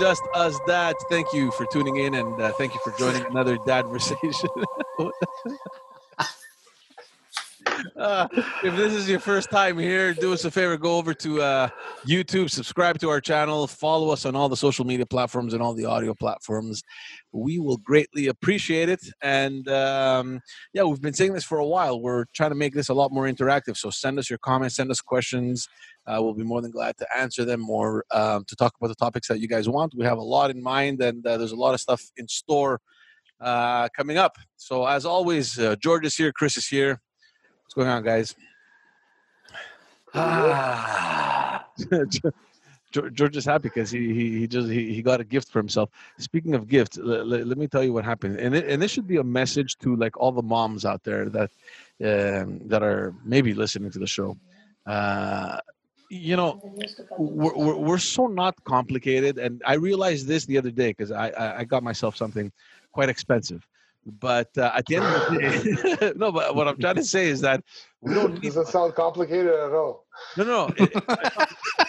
Just Us Dads. Thank you for tuning in and uh, thank you for joining another dad conversation. uh, if this is your first time here, do us a favor, go over to uh, YouTube, subscribe to our channel, follow us on all the social media platforms and all the audio platforms. We will greatly appreciate it. And um, yeah, we've been saying this for a while. We're trying to make this a lot more interactive. So send us your comments, send us questions. Uh, we'll be more than glad to answer them or um, to talk about the topics that you guys want. We have a lot in mind, and uh, there's a lot of stuff in store uh, coming up. So, as always, uh, George is here, Chris is here. What's going on, guys? Ah. George is happy because he, he he just he, he got a gift for himself. Speaking of gifts, let, let me tell you what happened, and it, and this should be a message to like all the moms out there that um, that are maybe listening to the show. Uh, you know, we're, we're, we're so not complicated, and I realized this the other day because I, I I got myself something quite expensive. But uh, at the end of the day, no. But what I'm trying to say is that we don't need Doesn't sound complicated at all. no, no, it-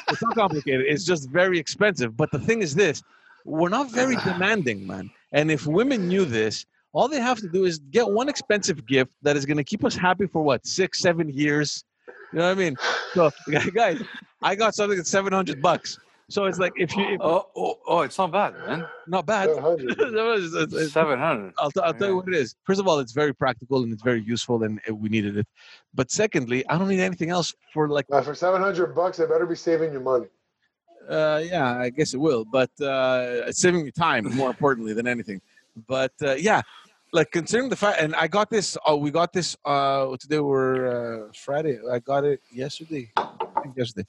it's not complicated. It's just very expensive. But the thing is this: we're not very demanding, man. And if women knew this, all they have to do is get one expensive gift that is going to keep us happy for what six, seven years. You know what I mean? So, guys, I got something that's seven hundred bucks. So it's like if you, if, Oh, oh, oh, it's not bad, man. not bad. 700. It's- it's- it's- Seven hundred. I'll, t- I'll tell you what it is. First of all, it's very practical and it's very useful, and uh, we needed it. But secondly, I don't need anything else for like Now, for 700 bucks, I better be saving you money. Uh, yeah, I guess it will, but uh, it's saving me time more importantly than anything. But uh, yeah, like considering the fact, and I got this. Oh, we got this. Uh, today we're uh, Friday. I got it yesterday. I think yesterday.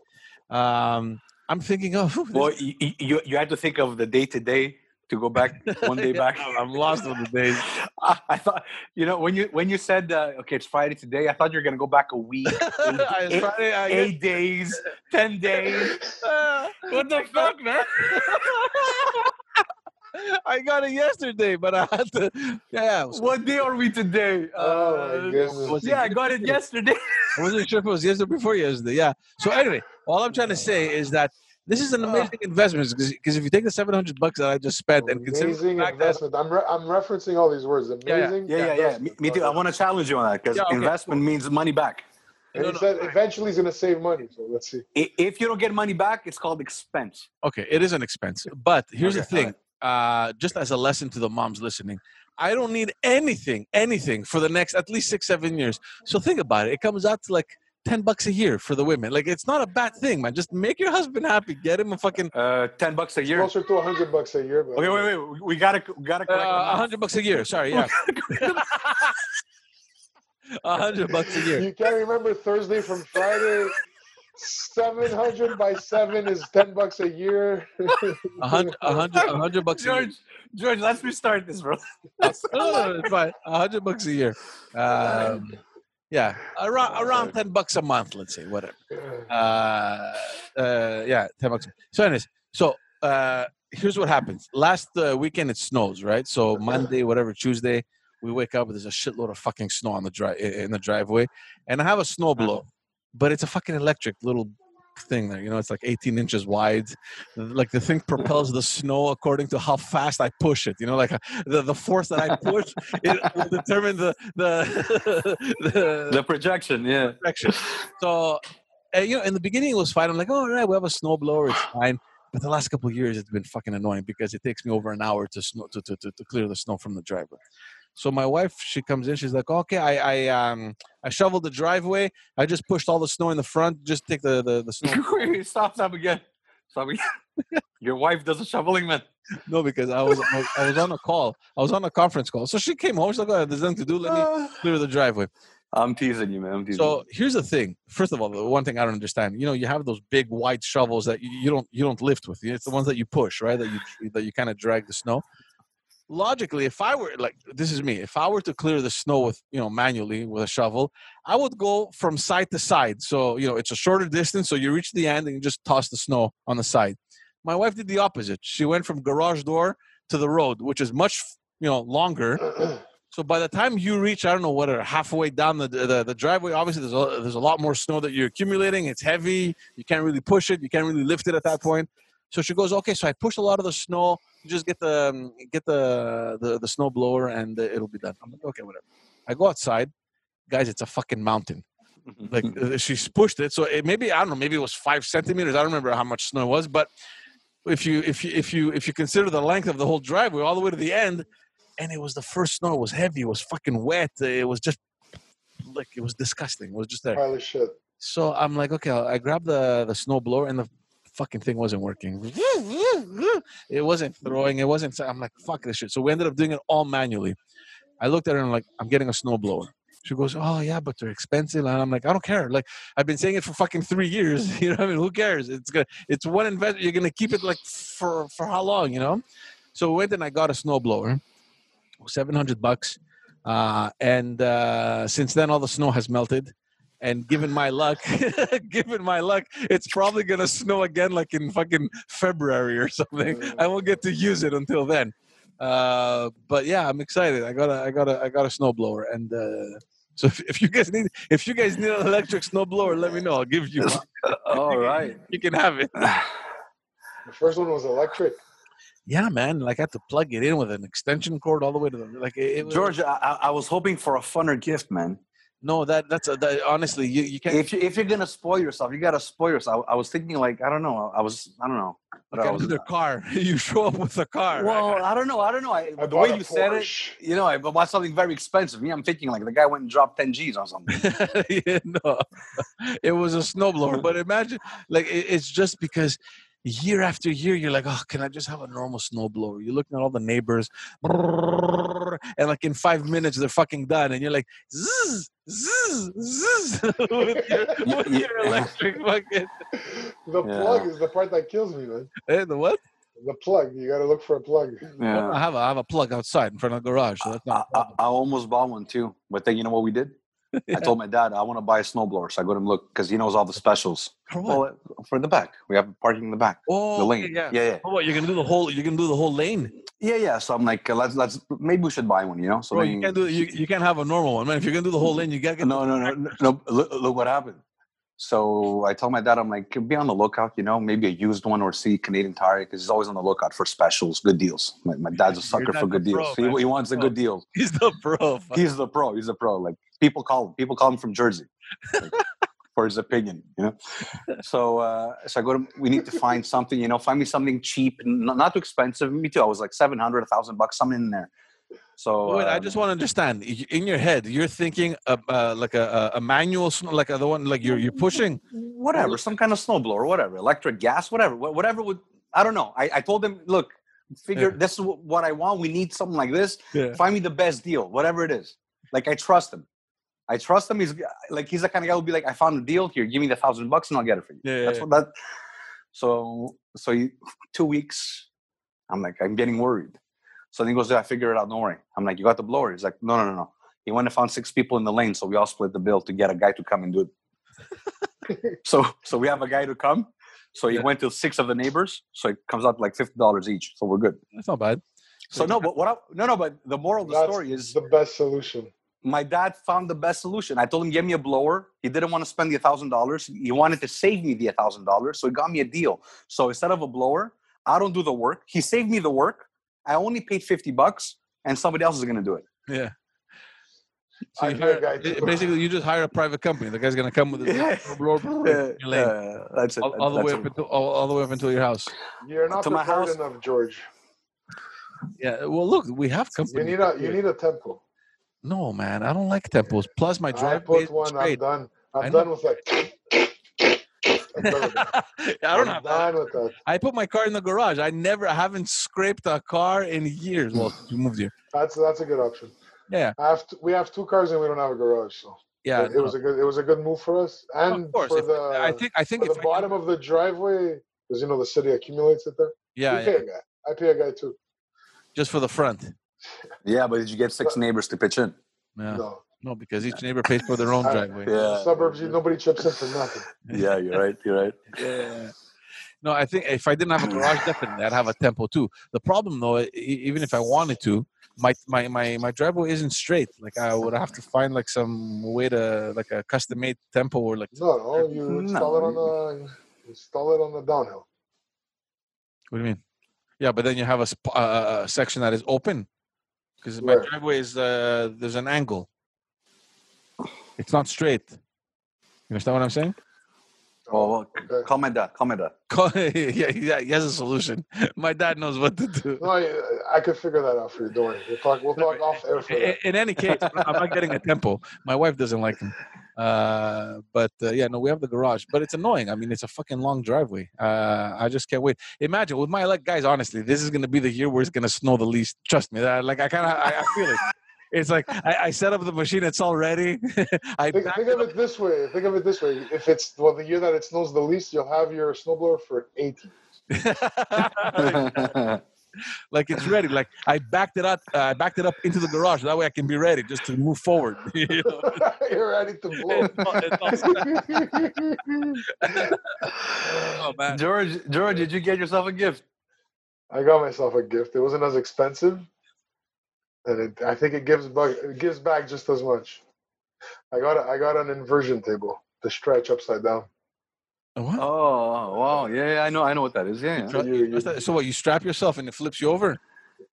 Um, I'm thinking of. Well, you, you you had to think of the day to day to go back one day back. I'm lost on the days. I, I thought you know when you when you said uh, okay it's Friday today. I thought you were gonna go back a week, I- eight, Friday, I eight days, ten days. Uh, What the fuck, man? I got it yesterday, but I had to. Yeah, What day are we today? Oh, my goodness. yeah, I got it yesterday. I wasn't sure if it was yesterday before yesterday. Yeah. So anyway, all I'm trying to say is that this is an amazing investment because if you take the 700 bucks that I just spent and consider the Amazing fact that investment. I'm, re- I'm referencing all these words. Yeah, yeah. Amazing. Yeah, yeah, yeah. Me, me too. I want to challenge you on that because Yeah, okay, investment means money back. And No, he no. said eventually he's going to save money. So let's see. If you don't get money back, it's called expense. okay, it is an expense, but here's the Okay, thing. Uh, just as a lesson to the moms listening, I don't need anything, anything for the next at least six, seven years. So think about it. It comes out to like 10 bucks a year for the women. Like it's not a bad thing, man. Just make your husband happy. Get him a fucking Uh, ten bucks a year. Closer to 100 bucks a year. But Okay, wait, wait. We- We gotta, gotta correct. uh, 100 bucks a year. Sorry, yeah. 100 bucks a year. You can't remember Thursday from Friday. 700 by 7 is 10 bucks a year. A hundred, a hundred, a hundred bucks a year. George, George, let's restart this, bro. no, no, no, it's fine. A hundred bucks a year. Um, yeah, around around ten bucks a month, let's say, whatever. Uh, uh, yeah, ten bucks. So, anyways, so uh, here's what happens. Last uh, weekend it snows, right? So Monday, whatever, Tuesday, we wake up. There's a shitload of fucking snow on the drive in the driveway, and I have a snow blow, but it's a fucking electric little thing there. You know, it's like 18 inches wide. Like the thing propels the snow according to how fast I push it. You know, like uh, the, the force that I push it will determine the the the, The projection, yeah. direction. So, uh, you know, in the beginning it was fine. I'm like, oh, all right, we have a snow blower, it's fine. But the last couple years, it's been fucking annoying because it takes me over an hour to snow to, to, to, to clear the snow from the driveway. So my wife, she comes in, she's like, okay, I I um I shoveled the driveway. I just pushed all the snow in the front. Just take the the, the snow. Stop, stop again. Stop again. Your wife does a shoveling, man. no, because I was I was- I was on a call. I was on a conference call. So she came home. She's like, oh, there's nothing to do. Let me clear the driveway. I'm teasing you, man. I'm teasing So here's the thing. First of all, the one thing I don't understand. You know, you have those big white shovels that you, you don't you don't lift with. It's the ones that you push, right? That you that you kind of drag the snow. Logically, if I were like this is me, if I were to clear the snow with you know manually with a shovel, I would go from side to side. So you know it's a shorter distance. So you reach the end and you just toss the snow on the side. My wife did the opposite. She went from garage door to the road, which is much you know longer. So by the time you reach, I don't know what, halfway down the, the the driveway, obviously there's a, there's a lot more snow that you're accumulating. It's heavy. You can't really push it. You can't really lift it at that point. So she goes, okay. So I push a lot of the snow. Just get the um, get the the, the snow blower and uh, it'll be done. I'm like, okay, whatever. I go outside, guys. It's a fucking mountain. Like uh, she's pushed it, so it maybe I don't know. Maybe it was five centimeters. I don't remember how much snow it was, but if you if you if you if you consider the length of the whole driveway all the way to the end, and it was the first snow. It was heavy. It was fucking wet. It was just like it was disgusting. It was just there. Pile of shit. So I'm like, okay, I grabbed the the snow blower and the fucking thing wasn't working. It wasn't throwing. It wasn't. I'm like, fuck this shit. So we ended up doing it all manually. I looked at her and I'm like, I'm getting a snow blower. She goes, oh yeah, but they're expensive. And I'm like, I don't care. Like I've been saying it for fucking three years. You know what I mean? Who cares? It's good. It's one investment. You're gonna keep it like for for how long? You know. So we went and I got a snow blower, seven hundred bucks. Uh, and uh, since then, all the snow has melted. And given my luck, given my luck, it's probably gonna snow again, like in fucking February or something. I won't get to use it until then. Uh, but yeah, I'm excited. I got a, I got a, I got a snowblower, and uh, so if, if you guys need, if you guys need an electric snowblower, let me know. I'll give you. one. All right. You can have it. The first one was electric. Yeah, man. Like I had to plug it in with an extension cord all the way to the like. It, it was- George, I I was hoping for a funner gift, man. No, that that's a, that, honestly, you you can't. If you if you're gonna spoil yourself, you gotta spoil yourself. I, I was thinking like I don't know. I was I don't know. But Like I was, another car. you show up with a car. well, I don't know. I don't know. I, I the way a you said it, you know, I bought something very expensive. Me, I'm thinking like the guy went and dropped 10 G's on something. yeah, no, it was a snowblower. But imagine, like, it, it's just because year after year, you're like, oh, can I just have a normal snowblower? You're looking at all the neighbors, and like in five minutes, they're fucking done, and you're like, zzz, zzz, zzz, with your, with your electric fucking. The Yeah. plug is the part that kills me, man. Eh, the what? The plug. You got to look for a plug. Yeah. I have a, I have a plug outside in front of the garage, so that's I, not. a I, problem. I almost bought one too. But then you know what we did? I told my dad I want to buy a snowblower. So I go to him look because he knows all the specials. For what? For the back. We have parking in the back. oh, the lane. yeah. yeah, yeah. Oh, what? You're gonna do the whole? You're gonna do the whole lane? Yeah, yeah. So I'm like, uh, let's let's maybe we should buy one, you know? So Bro, then you can't do you, you can't have a normal one, man. If you're gonna do the whole lane, you gotta get no, no, no, no, no. Look, look what happened. So I told my dad, I'm like, be on the lookout, you know, maybe a used one or see Canadian Tire because he's always on the lookout for specials, good deals. My, my dad's a sucker for good pro, deals. He, he wants a good deal. He's the pro. fuck. He's the pro. He's the pro. Like people call him. People call him from Jersey like, for his opinion. You know. So uh, so I go to. We need to find something. You know, find me something cheap, and not, not too expensive. Me too. I was like seven hundred, a thousand bucks, something in there. So Wait, I um, just want to understand. In your head, you're thinking of, uh, like a, a manual, like the one like you're you're pushing. whatever, some kind of snowblower, whatever, electric, gas, whatever, whatever would. I don't know. I, I told him, look, figure Yeah. this is what I want. We need something like this. Yeah. Find me the best deal, whatever it is. Like I trust him. I trust him. He's like he's the kind of guy who'll be like, I found a deal here. Give me the thousand bucks and I'll get it for you. Yeah, That's yeah, what that. So so you, two weeks. I'm like I'm getting worried. So then he goes, yeah, I figure it out. Don't worry. I'm like, you got the blower? He's like, no, no, no, no. He went and found six people in the lane, so we all split the bill to get a guy to come and do it. so so we have a guy to come. So he Yeah. went to six of the neighbors. So it comes out like fifty dollars each. So we're good. That's not bad. So no, but what? I, no, no. But the moral of the That's story is the best solution. my dad found the best solution. I told him, get me a blower. He didn't want to spend the thousand dollars. He wanted to save me the thousand dollars. So he got me a deal. So instead of a blower, I don't do the work. He saved me the work. I only paid 50 bucks and somebody else is going to do it. Yeah. So you hear a hire, guy basically, you just hire a private company. The guy's gonna come with his Yeah. snowblower, Uh, your lane, that's it. all, all the way it. up until all, all the way up until your house. You're not To my prepared house. enough, George. Yeah. Well, look, we have You company. need a you need a tempo. No, man, I don't like tempos. Plus, my drive. I put one. I'm straight. done. I I'm done with like. I'm done with that. I don't I'm have that. with that. I put my car in the garage. I never, I haven't scraped a car in years. Well, since we moved here. That's that's a good option. Yeah, I have to, we have two cars and we don't have a garage, so yeah. it, it was a good it was a good move for us. And of course. for If- the I think, I think if the I could- bottom of the driveway, because you know the city accumulates it there. yeah, we yeah, pay a guy. I pay a guy too. just for the front. Yeah, but did you get six neighbors to pitch in? Yeah. No, No, because each neighbor pays for their own driveway. Yeah. suburbs, you, nobody chips in for nothing. Yeah, you're right. You're right. Yeah. No, I think if I didn't have a garage, definitely I'd have a tempo too. The problem though, even if I wanted to, my my my, my driveway isn't straight. Like I would have to find like some way to like a custom made tempo or like No, no, you install it on the install it on the downhill. What do you mean? Yeah, but then you have a, sp- uh, a section that is open because my driveway is uh, there's an angle. It's not straight. You understand what I'm saying? Oh, well, Okay. call my dad. Call my dad. Call- yeah, yeah, he has a solution. My dad knows what to do. No, I, I could figure that out for you. Don't worry. We'll talk. We'll talk off air for In, in any case, I'm not getting a tempo. My wife doesn't like him. Uh, but uh, yeah, no, we have the garage, but it's annoying. I mean, it's a fucking long driveway. Uh, I just can't wait. Imagine with my like, guys. Honestly, this is gonna be the year where it's gonna snow the least. Trust me. That, like, I kind of, I, I feel it. It's like I, I set up the machine; it's all ready. I Think, think of it this way. Think of it this way. If it's well, the year that it snows the least, you'll have your snowblower for 80. up. like it's ready. Like I backed it up. Uh, I backed it up into the garage. That way, I can be ready just to move forward. You know? You're ready to blow. It's all- oh man. George, George, did you get yourself a gift? I got myself a gift. It wasn't as expensive, and it, I think it gives back. It gives back just as much. I got a, I got an inversion table to stretch upside down. What? Oh, oh, wow. Yeah, yeah, I know. I know what that is. Yeah, yeah. Tra- you- that? So what? You strap yourself and it flips you over.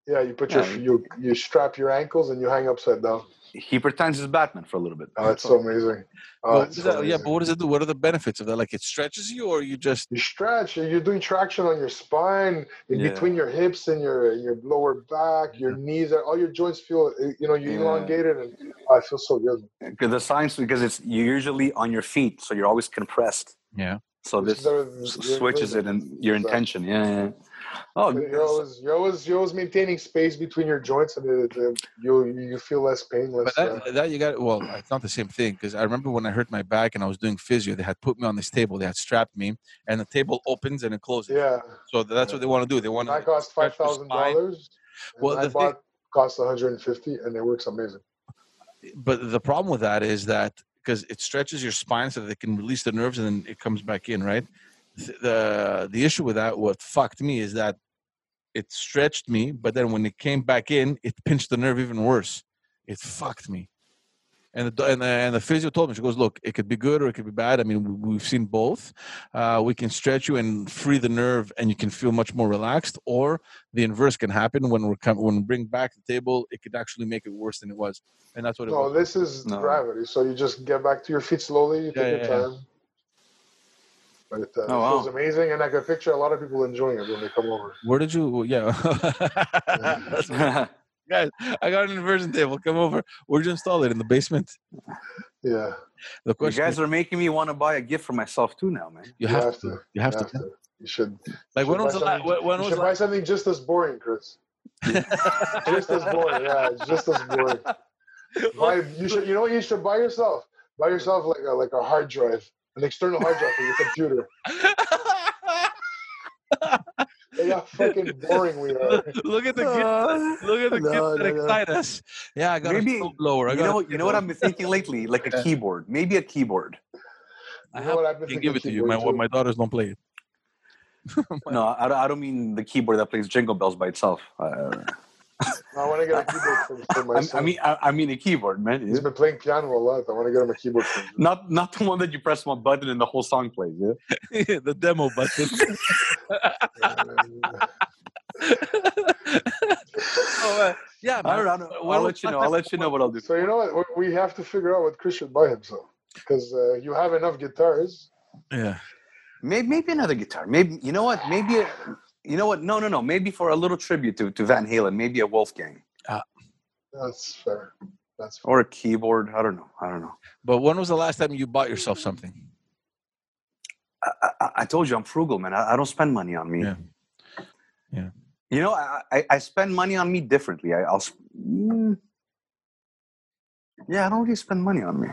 Yeah, you put your you you strap your ankles and you hang upside down. He pretends he's Batman for a little bit. Oh, that's so amazing. Oh, Well, it's so does that- yeah, amazing. but what does it do? What are the benefits of that? Like it stretches you, or you just you stretch. You're doing traction on your spine, in Yeah. between your hips and your your lower back, your mm-hmm. knees. All your joints feel. Eh, you know, you Yeah. elongated, and oh, I feel so good. Because the science, because it's you're usually on your feet, so you're always compressed. yeah. So this There- switches it inverted. and your Exactly. intention. Yeah, yeah. Oh, You're always, you're always, you're always maintaining space between your joints, and you you feel less pain, But that, uh, that you got well, it's not the same thing because I remember when I hurt my back and I was doing physio, they had put me on this table, they had strapped me, and the table opens and it closes. yeah, So that's what they want to do. They want that to cost stretch five thousand dollars. Well, I the thing- bought cost 150, and it works amazing. but the problem with that is that because it stretches your spine so that they can release the nerves and then it comes back in, right? Th- The the issue with that, what fucked me is that it stretched me, but then when it came back in, it pinched the nerve even worse. It fucked me. And the, and the and the physio told me she goes, look, it could be good or it could be bad. I mean, we, we've seen both. Uh, we can stretch you and free the nerve, and you can feel much more relaxed. Or the inverse can happen when we're com- when we bring back the table, it could actually make it worse than it was, and that's what it was. this is No. gravity. So you just get back to your feet slowly. You take Yeah, your yeah, yeah. Time. But it, uh, Oh, it wow. feels amazing, and I can picture a lot of people enjoying it when they come over. Where did you? Yeah, That's- guys, I got an inversion table. Come over. Where'd you install it in the basement? Yeah, The question, you guys is, are making me want to buy a gift for myself too now, man. you you have have to. to. You have you to. You should. Like you when should was the last? something- When, when you was should buy something just as boring, Chris. just as boring. Yeah, just as boring. Buy, you should. You know what you should buy yourself? Buy yourself like a like a hard drive, an external hard drive for your computer. Look how fucking boring we are. Look at the gifts. Look at the No, gifts that no, no. excite us. Yeah, I got Maybe- a snow blower. I You know, what- you know what I've been thinking lately? Like a Yeah. keyboard, maybe a keyboard. I You know have what I've been can give it to you. My too? my daughters don't play it. No, I, don't- I don't mean the keyboard that plays jingle bells by itself. Uh, I want to get a keyboard for, for my I, I mean, I, I mean a keyboard, man. He's been playing piano a lot. I want to get him a keyboard for him. Not not the one that you press one button and the whole song plays. Yeah. the demo button. oh, uh, yeah, I man. don't know. When I'll let you know. I'll let you know what I'll do. So you know what? We- We have to figure out what Chris should buy himself because uh, you have enough guitars. Yeah. Maybe maybe another guitar. Maybe you know what? Maybe a, you know what? No, no, no. Maybe for a little tribute to, to Van Halen. Maybe a Wolfgang That's fair. That's fair. or a keyboard. I don't know. I don't know. But when was the last time you bought yourself something? I, I, I told you I'm frugal, man. I, I don't spend money on me. Yeah. Yeah. You know, I, I, I spend money on me differently. I, I'll. mm, yeah, I don't really spend money on me.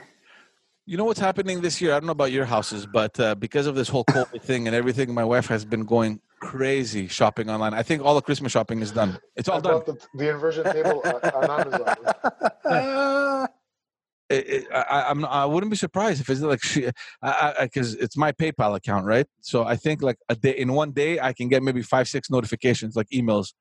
You know what's happening this year? I don't know about your houses, but uh, because of this whole COVID thing and everything, my wife has been going crazy shopping online. I think all the Christmas shopping is done. It's all I done. the, the inversion table on on Amazon. It, it, I, I'm, I wouldn't be surprised if it's like she, because it's my PayPal account, right? So I think like a day in one day, I can get maybe five, six notifications, like emails.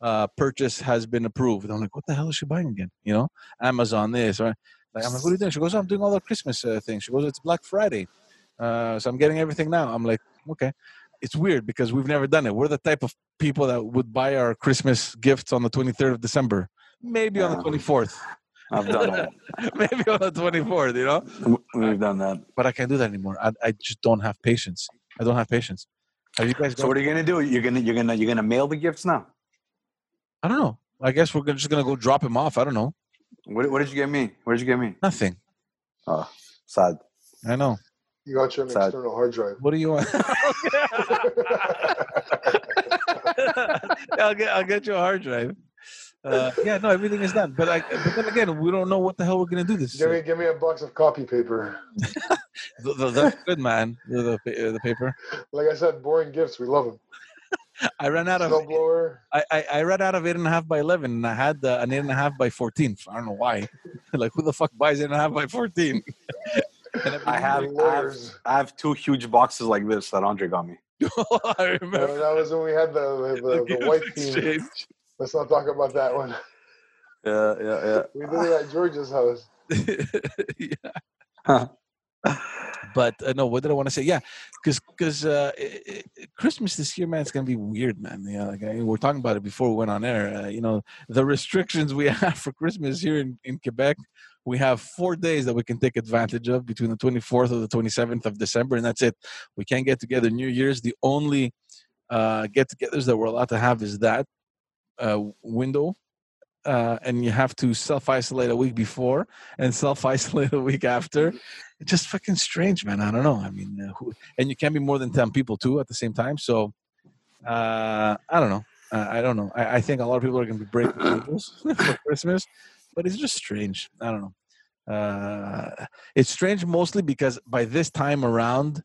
Uh, purchase has been approved. I'm like, what the hell is she buying again? You know, Amazon this. Right? like, I'm like, what are you doing? She goes, I'm doing all the Christmas uh, things. She goes, it's Black Friday, uh, so I'm getting everything now. I'm like, okay. It's weird because we've never done it. We're the type of people that would buy our Christmas gifts on the 23rd of December, maybe on the 24th, I've done that. maybe on the 24th. You know, We've done that. but I can't do that anymore. I, I just don't have patience. I don't have patience. Have you guys? So what are you gonna do? You're gonna you're gonna you're gonna mail the gifts now. I don't know. I guess we're just gonna go drop him off. I don't know. What, what did you get me? What did you get me? Nothing. Oh, sad. I know. You got you an Sad. external hard drive. What do you want? I'll get I'll get you a hard drive. Uh, yeah, no, everything is done. But I, but then again, we don't know what the hell we're gonna do this. give me, give me a box of copy paper. The, the, that's good, man. The, the, the paper. Like I said, boring gifts. We love them. I ran out of Snowblower. I, I, I ran out of eight and a half by eleven, and I had uh, an eight and a half by fourteen. I don't know why. like, who the fuck buys eight and a half by fourteen? And I've I have, I have lawyers. I have two huge boxes like this that Andre got me. oh, I remember. that was when we had the the, the, gift white theme. exchange. Let's not talk about that one. Yeah, yeah, yeah. We did it at George's house. yeah. but uh, no, what did I want to say? Yeah, because because uh, i- i- Christmas this year, man, it's gonna be weird, man. Yeah, like I, we were talking about it before we went on air. Uh, you know, the restrictions we have for Christmas here in, in Quebec. We have four days that we can take advantage of between the 24th or the 27th of December, and that's it. We can't get together New Year's. The only uh, get-togethers that we're allowed to have is that uh, window, uh, and you have to self-isolate a week before and self-isolate a week after it's just fucking strange, man. I don't know. I mean, uh, who, and you can't be more than ten people too at the same time. So, uh, I don't know. Uh, I don't know. I, I think a lot of people are going to be breaking the rules for Christmas, but it's just strange. I don't know. Uh, it's strange mostly because by this time around,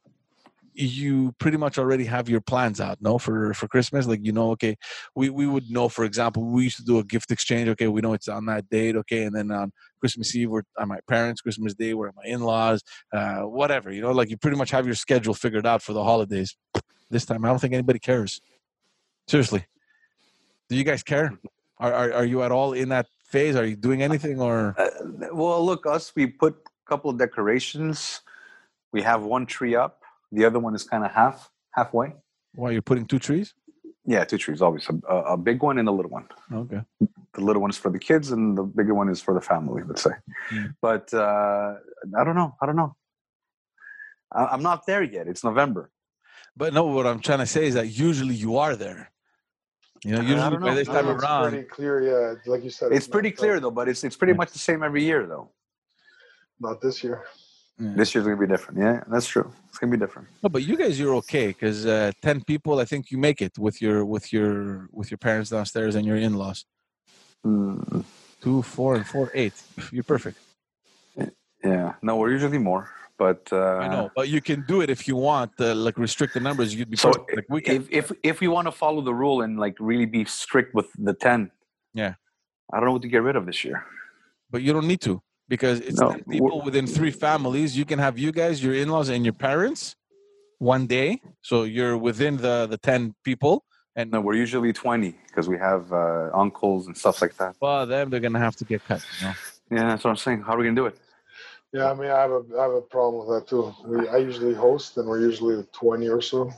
you pretty much already have your plans out no for for christmas. Like you know okay we we would know for example we used to do a gift exchange. Okay we know it's on that date. Okay and then on christmas eve we're at my parents christmas day we're at my in-laws uh whatever you know like you pretty much have your schedule figured out for the holidays. This time i don't think anybody cares. Seriously. Do you guys care? Are are, are you at all in that phase are you doing anything or Uh, well, look, us, we put a couple of decorations. We have one tree up. The other one is kind of half, halfway. why you're putting two trees Yeah, two trees, always. A, a- big one and a little one. okay The little one is for the kids, and the bigger one is for the family, let's say. Mm. But uh, I don't know. I don't know. I, I'm not there yet. It's November. but no what i'm trying to say is that usually you are there you know usually don't by this Now time it's around pretty clear. Yeah, like you said, It's pretty clear though, but it's it's pretty Yeah. much the same every year though. Not this year. Yeah. This year's gonna be different. Yeah, that's true. It's gonna be different. No, but you guys, you're okay because uh, ten people. I think you make it with your with your with your parents downstairs and your in-laws. Mm, Two, four, and four, eight. You're perfect. yeah. No, we're usually more, but uh, I know, but you can do it if you want. Uh, like restrict the numbers. You'd be So perfect. Like we can. if if if we want to follow the rule and like really be strict with the ten, Yeah. I don't know what to get rid of this year. but you don't need to because it's No, people within three families. You can have you guys, your in-laws, and your parents one day. So you're within the the ten people. And No, we're usually twenty because we have uh, uncles and stuff like that. well, them they're gonna have to get cut. You know? Yeah, that's what I'm saying. How are we gonna do it? Yeah, I mean, I have a I have a problem with that too. We, I usually host, and we're usually twenty or so,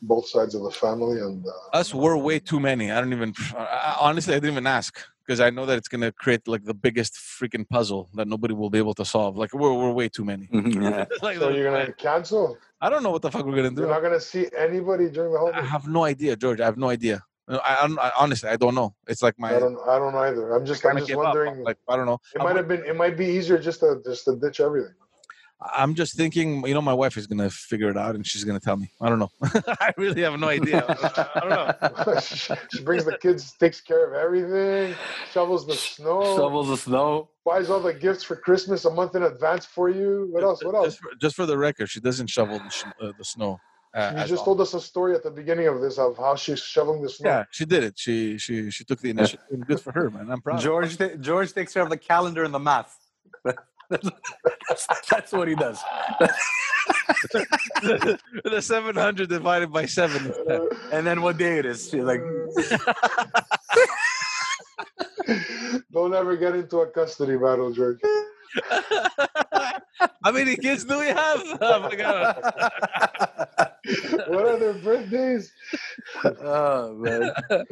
both sides of the family, and uh, Us, we're way too many. I don't even. I, honestly, I didn't even ask because I know that it's gonna create like the biggest freaking puzzle that nobody will be able to solve. Like we're we're way too many. yeah. like, so you're gonna cancel. I don't know what the fuck we're gonna do. You're not gonna see anybody during the whole I have no idea, George. I have no idea. I, I, don't- I honestly, I don't know. It's like my I don't. I don't either. I'm just. I'm just give up. wondering. Like I don't know. it I'm- might have been. It might be easier just to just to ditch everything. I'm just thinking. You know, my wife is gonna figure it out, and she's gonna tell me. I don't know. I really have no idea. I don't know. she, brings the kids, takes care of everything, shovels the snow, Shovels the snow. buys all the gifts for Christmas a month in advance for you. What else? What else? Just for, just for the record, she doesn't shovel the, sh- uh, the snow. Uh, You just all. told us a story at the beginning of this of how she's shoveling this. snow. Yeah, she did it. She she she took the initiative. Good for her, man. I'm proud. George ta- George takes care of the calendar and the math. that's, that's what he does. the 700 divided by seven. And then what day it is? She's like, Don't ever get into a custody battle, George. How many kids do we have? Oh my god. What are their birthdays? oh man.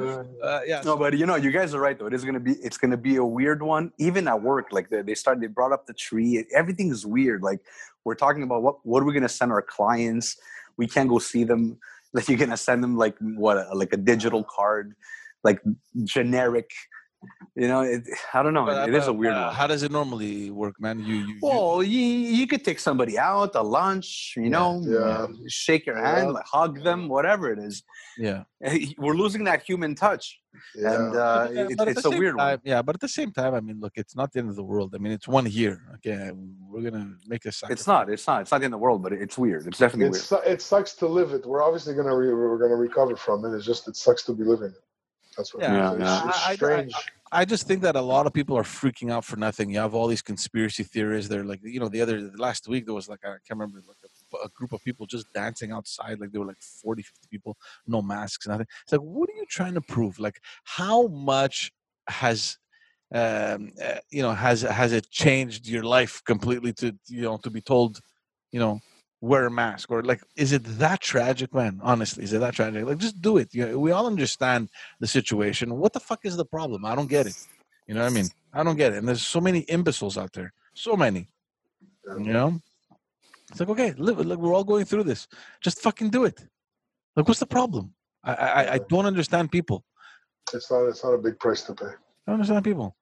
Uh, yeah. No, but you know, you guys are right though. It is gonna be it's gonna be a weird one. Even at work, like they, they started they brought up the tree. Everything is weird. Like we're talking about what what are we gonna send our clients? We can't go see them. Like you're gonna send them like what like a digital card, like generic. You know, it, I don't know. But, it is a uh, weird uh, one. How does it normally work, man? You, you, you Well, you, you could take somebody out, a lunch, you Yeah. know, Yeah. shake your Yeah. hand, like, hug them, whatever it is. yeah. We're losing that human touch, yeah. and uh, Yeah, it, but at it's the a same weird time, one. Yeah, but at the same time, I mean, look, it's not the end of the world. I mean, it's one year. Okay, we're gonna make a sacrifice. It's not. It's not. It's not in the world, but it's weird. It's definitely It, weird. su- it sucks to live it. We're obviously gonna re- we're gonna recover from it. It's just it sucks to be living it. That's what Yeah, it is. yeah. It's, it's I- I- strange. I just think that a lot of people are freaking out for nothing. You have all these conspiracy theories. They're like, you know, the other last week there was like I can't remember like a, a group of people just dancing outside. Like there were like 40, 50 people, no masks, nothing. It's like, what are you trying to prove? Like, how much has um, uh, you know has has it changed your life completely to you know to be told, you know, wear a mask or like is it that tragic, man? Honestly, is it that tragic? Like, just do it. You know, we all understand the situation. What the fuck is the problem? I don't get it. You know what I mean? I don't get it. And there's so many imbeciles out there. So many. You know? It's like, okay, live it. Look, we're all going through this. Just fucking do it. Like, what's the problem? I I, I don't understand people. It's not it's not a big price to pay. I don't understand people.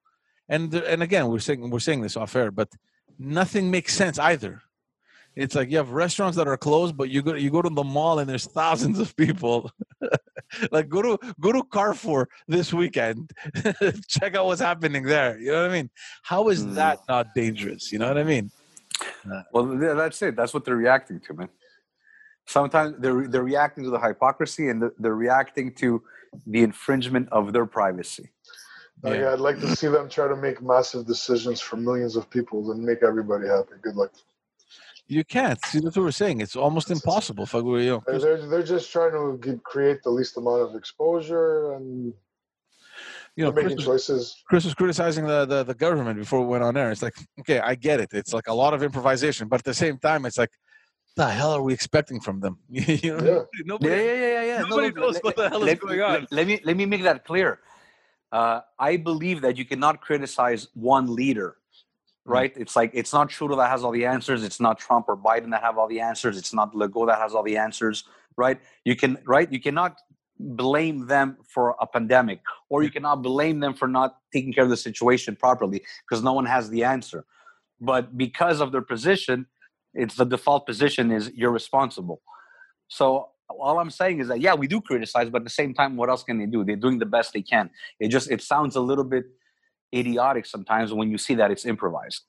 And and again, we're saying we're saying this off air, but nothing makes sense either. It's like you have restaurants that are closed, but you go you go to the mall and there's thousands of people. like go to go to Carrefour this weekend, check out what's happening there. You know what I mean? How is Mm. that not dangerous? You know what I mean? Well, yeah, that's it. That's what they're reacting to, man. Sometimes they're they're reacting to the hypocrisy and they're, they're reacting to the infringement of their privacy. Like, Yeah. I'd like to see them try to make massive decisions for millions of people and make everybody happy. Good luck. You can't. See, that's what we're saying. It's almost impossible. If I you They're, they're, they're just trying to get, create the least amount of exposure and you know, making Chris- choices. Chris was criticizing the, the, the government before we went on air. It's like, okay, I get it. It's like a lot of improvisation, but at the same time, it's like, the hell are we expecting from them? you know, Yeah. nobody, Yeah, yeah, yeah, yeah. yeah. Nobody look, knows what the hell is let, going on. Let, me let me make that clear. Uh, I believe that you cannot criticize one leader. Mm. right? It's like it's not Trudeau that has all the answers. It's not Trump or Biden that have all the answers. It's not Legault that has all the answers, right? You can right. You cannot blame them for a pandemic, or you cannot blame them for not taking care of the situation properly because no one has the answer. But because of their position, it's the default position is you're responsible. So all I'm saying is that yeah, we do criticize, but at the same time, what else can they do? They're doing the best they can. It just it sounds a little bit idiotic sometimes when you see that it's improvised.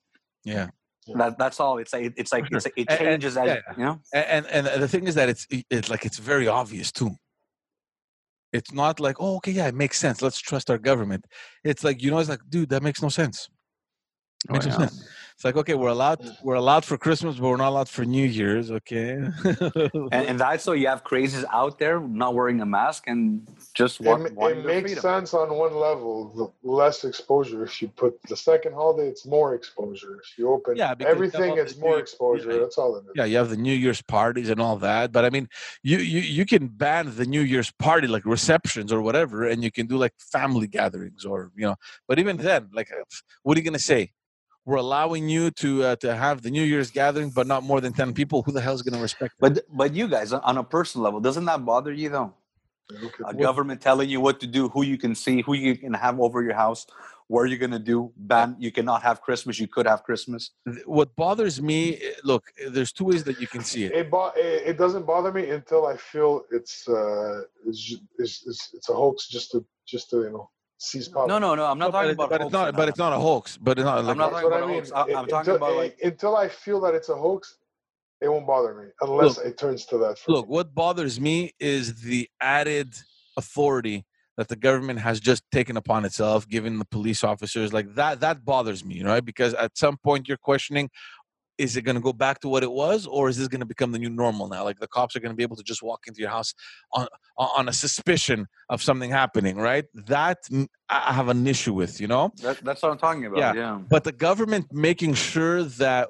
yeah. That, that's all. It's like it's like it's, it And- and- changes as yeah. you know. And, and and the thing is that it's it's like it's very obvious too. It's not like oh okay yeah it makes sense let's trust our government. It's like you know it's like dude that makes no sense. It Oh, makes no sense. It's like okay we're allowed we're allowed for Christmas but we're not allowed for New Year's. Okay. And, and that's so you have crazies out there not wearing a mask and just It, want, ma- it makes freedom. sense on one level. The less exposure. If you put the second holiday, it's more exposure. If you open Yeah, you have everything, all it's the more new- exposure. yeah. That's all it is. yeah, you have the New Year's parties and all that. But I mean, you you you can ban the New Year's party like receptions or whatever, and you can do like family gatherings or you know. But even then, like, what are you gonna say? We're allowing you to uh, to have the New Year's gathering, but not more than ten people. Who the hell's gonna respect? That? But but you guys on a personal level, doesn't that bother you though? Okay. A government telling you what to do, who you can see, who you can have over your house, where you're gonna do. Ban. You cannot have Christmas. You could have Christmas. What bothers me, eh, look, eh, there's two ways that you can see it. It, bo- it it doesn't bother me until I feel it's uh it's it's, it's, it's a hoax just to just to you know seize power. No, no, no. I'm not No, talking it- about. but it's not. But it's not a hoax. But it's not like I'm not talking what I about mean. hoax. I- I'm It- talking until, about, like- until I feel that it's a hoax, it won't bother me unless it turns to that. Look me. what bothers me is the added authority that the government has just taken upon itself giving the police officers like that that bothers me right because at some point you're questioning is it going to go back to what it was or is this going to become the new normal now like the cops are going to be able to just walk into your house on on a suspicion of something happening right that mm, i I have an issue with you know That, that's what I'm talking about. Yeah. Yeah. but the government making sure that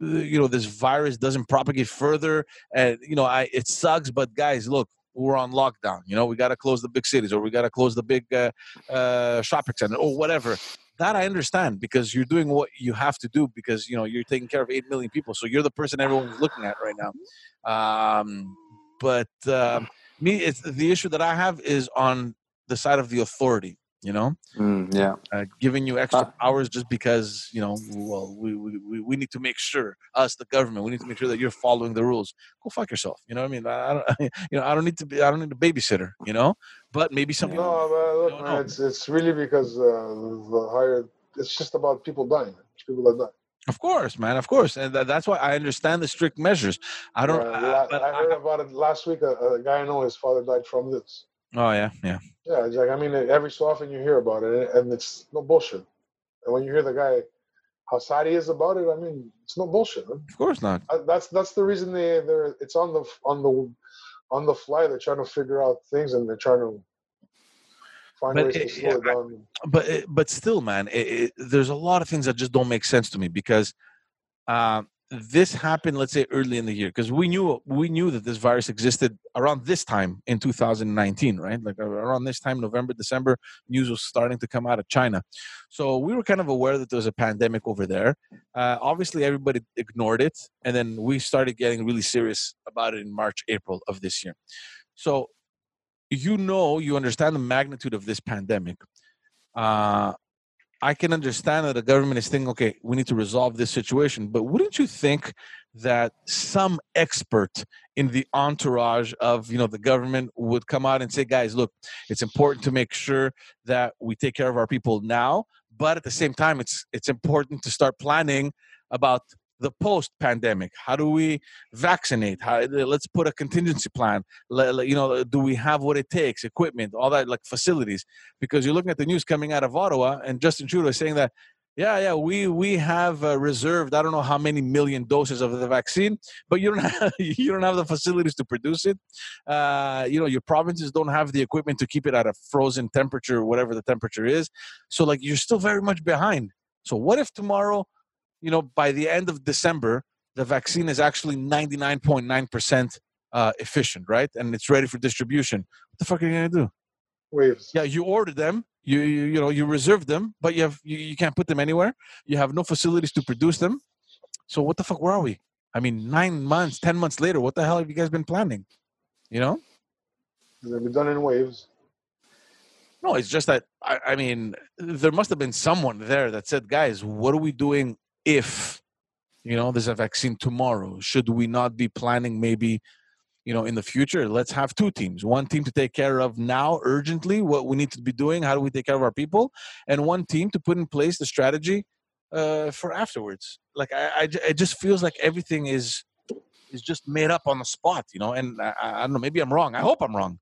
you know this virus doesn't propagate further and you know i it sucks but guys look we're on lockdown you know we got to close the big cities or we got to close the big uh, uh, shopping center or whatever that i understand because you're doing what you have to do because you know you're taking care of 8 million people so you're the person everyone's looking at right now. Um, but um, me it's the issue that i have is on the side of the authority you know Mm, yeah. uh, giving you extra Uh. powers just because you know well we, we we need to make sure us the government we need to make sure that you're following the rules go fuck yourself you know what i mean i, I don't you know i don't need to be i don't need a babysitter you know but maybe some people No, but look, No, it's it's really because uh, the higher. It's just about people dying. It's people that die. of course man of course and that, that's why i understand the strict measures i don't Uh, I, I heard about it last week. A, a guy I know, his father died from this. Oh yeah yeah Yeah, it's like I mean, every so often you hear about it, and it's no bullshit. And when you hear the guy, how sad he is about it, I mean, it's no bullshit. Man. of course not Uh, That's that's the reason they they're it's on the on the on the fly. They're trying to figure out things, and they're trying to But it- to slow it yeah, I- but but still, man, it, it, there's a lot of things that just don't make sense to me because uh, this happened, let's say, early in the year, because we knew we knew that this virus existed around this time in 2019, right? Like around this time, November, December, news was starting to come out of China, so we were kind of aware that there was a pandemic over there. Uh, obviously, everybody ignored it, and then we started getting really serious about it in March, April of this year. So you know you understand the magnitude of this pandemic uh, i can understand that the government is thinking okay we need to resolve this situation. But wouldn't you think that some expert in the entourage of you know the government would come out and say guys look it's important to make sure that we take care of our people now but at the same time it's it's important to start planning about the post pandemic how do we vaccinate? How, let's put a contingency plan. Le- le- you know do we have what it takes equipment all that like facilities? Because you're looking at the news coming out of ottawa and justin trudeau is saying that yeah yeah we we have uh, reserved i don't know how many million doses of the vaccine but you don't have you don't have the facilities to produce it. Uh, you know your provinces don't have the equipment to keep it at a frozen temperature whatever the temperature is. So like you're still very much behind. So what if tomorrow you know by the end of december the vaccine is actually 99.9% uh, efficient, right? And it's ready for distribution. What the fuck are you gonna do? Waves. Yeah, you ordered them, you you, you know you reserved them, but you have you, you can't put them anywhere. You have no facilities to produce them. So what the fuck? Where are we? I mean, nine months, ten months later, what the hell have you guys been planning? You know? They'll be done in waves. No, it's just that I, I mean, there must have been someone there that said, "Guys, what are we doing if, you know, there's a vaccine tomorrow? Should we not be planning maybe, you know, in the future? Let's have two teams: one team to take care of now, urgently, what we need to be doing, how do we take care of our people, and one team to put in place the strategy uh, for afterwards. Like I, I, it just feels like everything is is just made up on the spot, you know. And I, I don't know, maybe I'm wrong. I hope I'm wrong.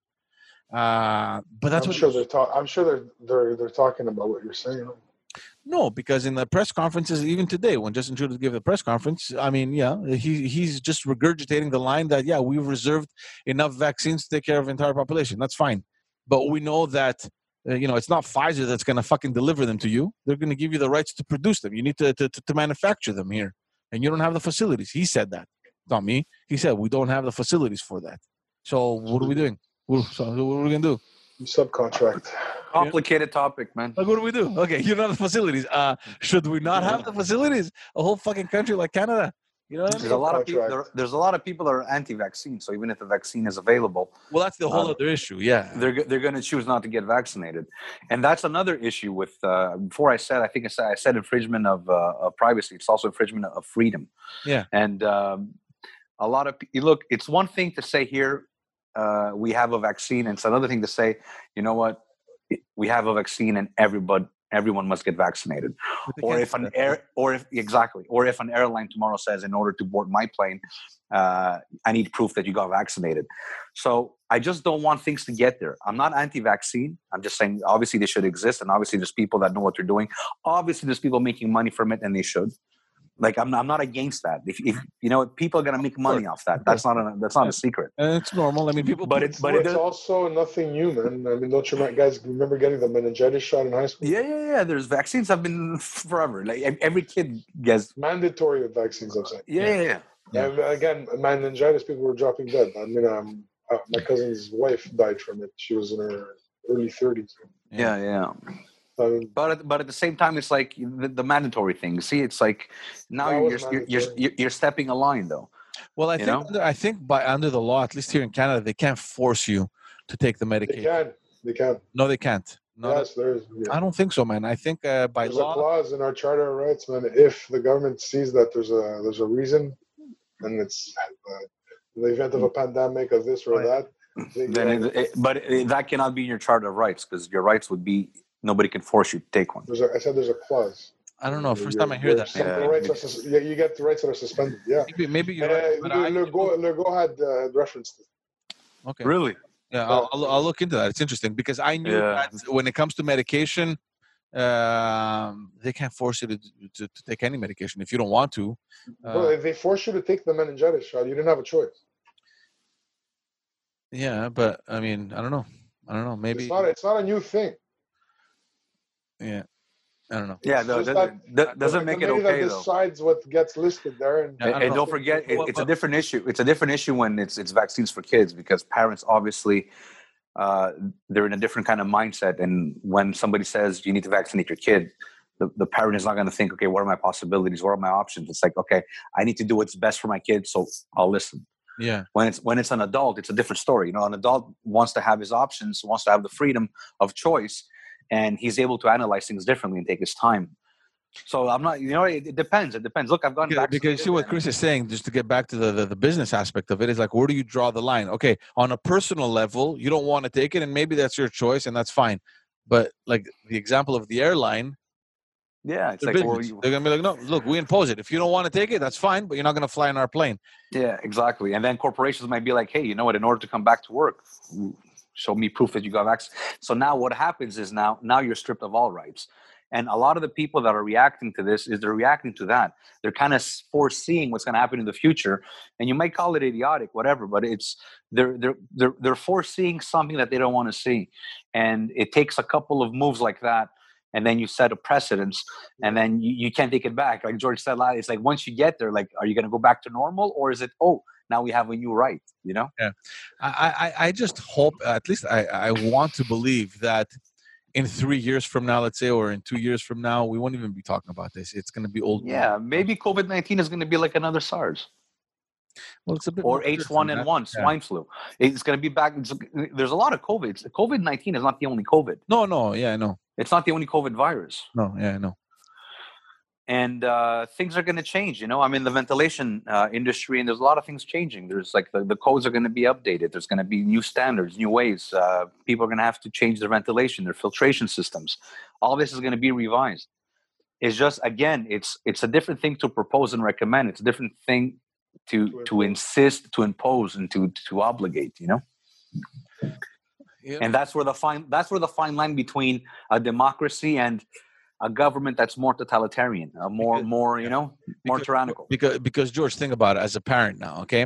Uh, but that's I'm what sure they're talk- I'm sure they're they're they're talking about what you're saying. No, because in the press conferences, even today, when Justin Trudeau gave the press conference, I mean, yeah, he he's just regurgitating the line that yeah, we've reserved enough vaccines to take care of the entire population. That's fine, but we know that uh, you know it's not Pfizer that's going to fucking deliver them to you. They're going to give you the rights to produce them. You need to, to to manufacture them here, and you don't have the facilities. He said that, not me. He said we don't have the facilities for that. So what are we doing? What, so what are we going to do? You subcontract. Complicated topic, man. Like, what do we do? Okay, you don't have the facilities. Uh, should we not have the facilities? A whole fucking country like Canada. You know what I There's mean? a lot of people. There, there's a lot of people that are anti-vaccine. So even if the vaccine is available, Well, that's the whole Uh, other issue. Yeah. they're they're going to choose not to get vaccinated, and that's another issue. With uh, before I said, I think I said I said infringement of, uh, of privacy. It's also infringement of freedom. Yeah. and um, a lot of pe- look. It's one thing to say here uh, we have a vaccine, and it's another thing to say, you know what, we have a vaccine, and everybody everyone must get vaccinated. Or if an air or if exactly or if an airline tomorrow says in order to board my plane uh, i need proof that you got vaccinated. So i just don't want things to get there. I'm not anti-vaccine. I'm just saying obviously they should exist and obviously there's people that know what they're doing. Obviously there's people making money from it and they should Like I'm, I'm not against that. If, if you know, people are gonna make money off that. That's not a, that's not a secret. And it's normal. I mean, people. But it's but Well, it it's also nothing new, man. I mean, don't you guys remember getting the meningitis shot in high school? yeah, yeah, yeah. There's vaccines have been forever. Like every kid gets. Mandatory vaccines, I'm saying. Yeah, yeah, yeah. Yeah. And again, meningitis, people were dropping dead. I mean, um, uh, my cousin's wife died from it. She was in her early 30s. Yeah, yeah. I But at, but at the same time, it's like the, the mandatory thing. See, it's like now you're you're, you're you're you're stepping a line though. Well, I think under, I think by under the law, at least here in Canada, they can't force you to take the they medication. can. They can. No, they can't. No, yes, there is. yeah. I don't think so, man. I think uh, by There's a clause in our Charter of Rights, man. If the government sees that there's a there's a reason, and it's uh, the event of a pandemic of this or Right. that, Then, it, it, but it, that cannot be in your charter of rights because your rights would be nobody can force you to take one. there's a, I said there's a clause. I don't know. First Your- time I hear that. some- Yeah. the rights are sus- yeah, you get the rights that are suspended. Yeah. Maybe, maybe you're Uh, right. But I, Le Go Legault had uh, referenced it. okay. Really? Yeah, I'll, I'll, I'll look into that. It's interesting because I knew Yeah. that when it comes to medication, um, they can't force you to, to, to take any medication if you don't want to. well, Uh, if they force you to take the meningitis shot, you didn't have a choice. yeah, but I mean, I don't know. I don't know. Maybe. It's not. It's not a new thing. Yeah, I don't know. Yeah, It's no, that, that- that doesn't make it committee okay that though. decides what gets listed there, and Yeah, And, don't and don't forget, it, it's a different issue. It's a different issue when it's it's vaccines for kids because parents obviously uh, they're in a different kind of mindset. And when somebody says you need to vaccinate your kid, the, the parent is not going to think, okay, what are my possibilities? What are my options? It's like, okay, I need to do what's best for my kid, so I'll listen. Yeah, When it's when it's an adult, it's a different story. You know, an adult wants to have his options, wants to have the freedom of choice, and he's able to analyze things differently and take his time. So I'm not, you know, it, it depends. It depends. Look, I've gone back because you see what Chris is saying. Just to get back to the, the the business aspect of it is like, where do you draw the line? Okay, on a personal level, you don't want to take it, and maybe that's your choice, and that's fine. But like the example of the airline, Yeah, it's They're, like, well, you, They're gonna be like, no, look, we impose it. If you don't want to take it, that's fine, but you're not gonna fly in our plane. Yeah, exactly. And then corporations might be like, hey, you know what? In order to come back to work, show me proof that you got vaccinated. So now what happens is now now you're stripped of all rights. And a lot of the people that are reacting to this is they're reacting to that. They're kind of foreseeing what's going to happen in the future. And you might call it idiotic, whatever, but it's they're they're they're they're foreseeing something that they don't want to see. And it takes a couple of moves like that. And then you set a precedence, and then you, you can't take it back. Like George said, it's like once you get there, like, are you going to go back to normal, or is it, oh, now we have a new right you know I, I, I just hope, at least I, I want to believe that in three years from now, let's say, or in two years from now, we won't even be talking about this. It's going to be old. yeah maybe covid-19 is going to be like another sars Well, it's a bit or than h1n1 that. Yeah. swine flu it's going to be back there's a lot of covid covid-19 is not the only covid No, no, yeah, I know. it's not the only covid virus No, yeah, I know. And uh, things are going to change you know? I'm in the ventilation uh, industry and there's a lot of things changing. There's like the, the codes are going to be updated. There's going to be new standards new ways uh, people are going to have to change their ventilation their filtration systems. All this is going to be revised. It's just again it's it's a different thing to propose and recommend. It's a different thing to To insist to impose and to to obligate you know? Yeah. and that's where the fine that's where the fine line between a democracy and a government that's more totalitarian a more Because- more you know more Because- tyrannical because because George, think about it as a parent now. Okay,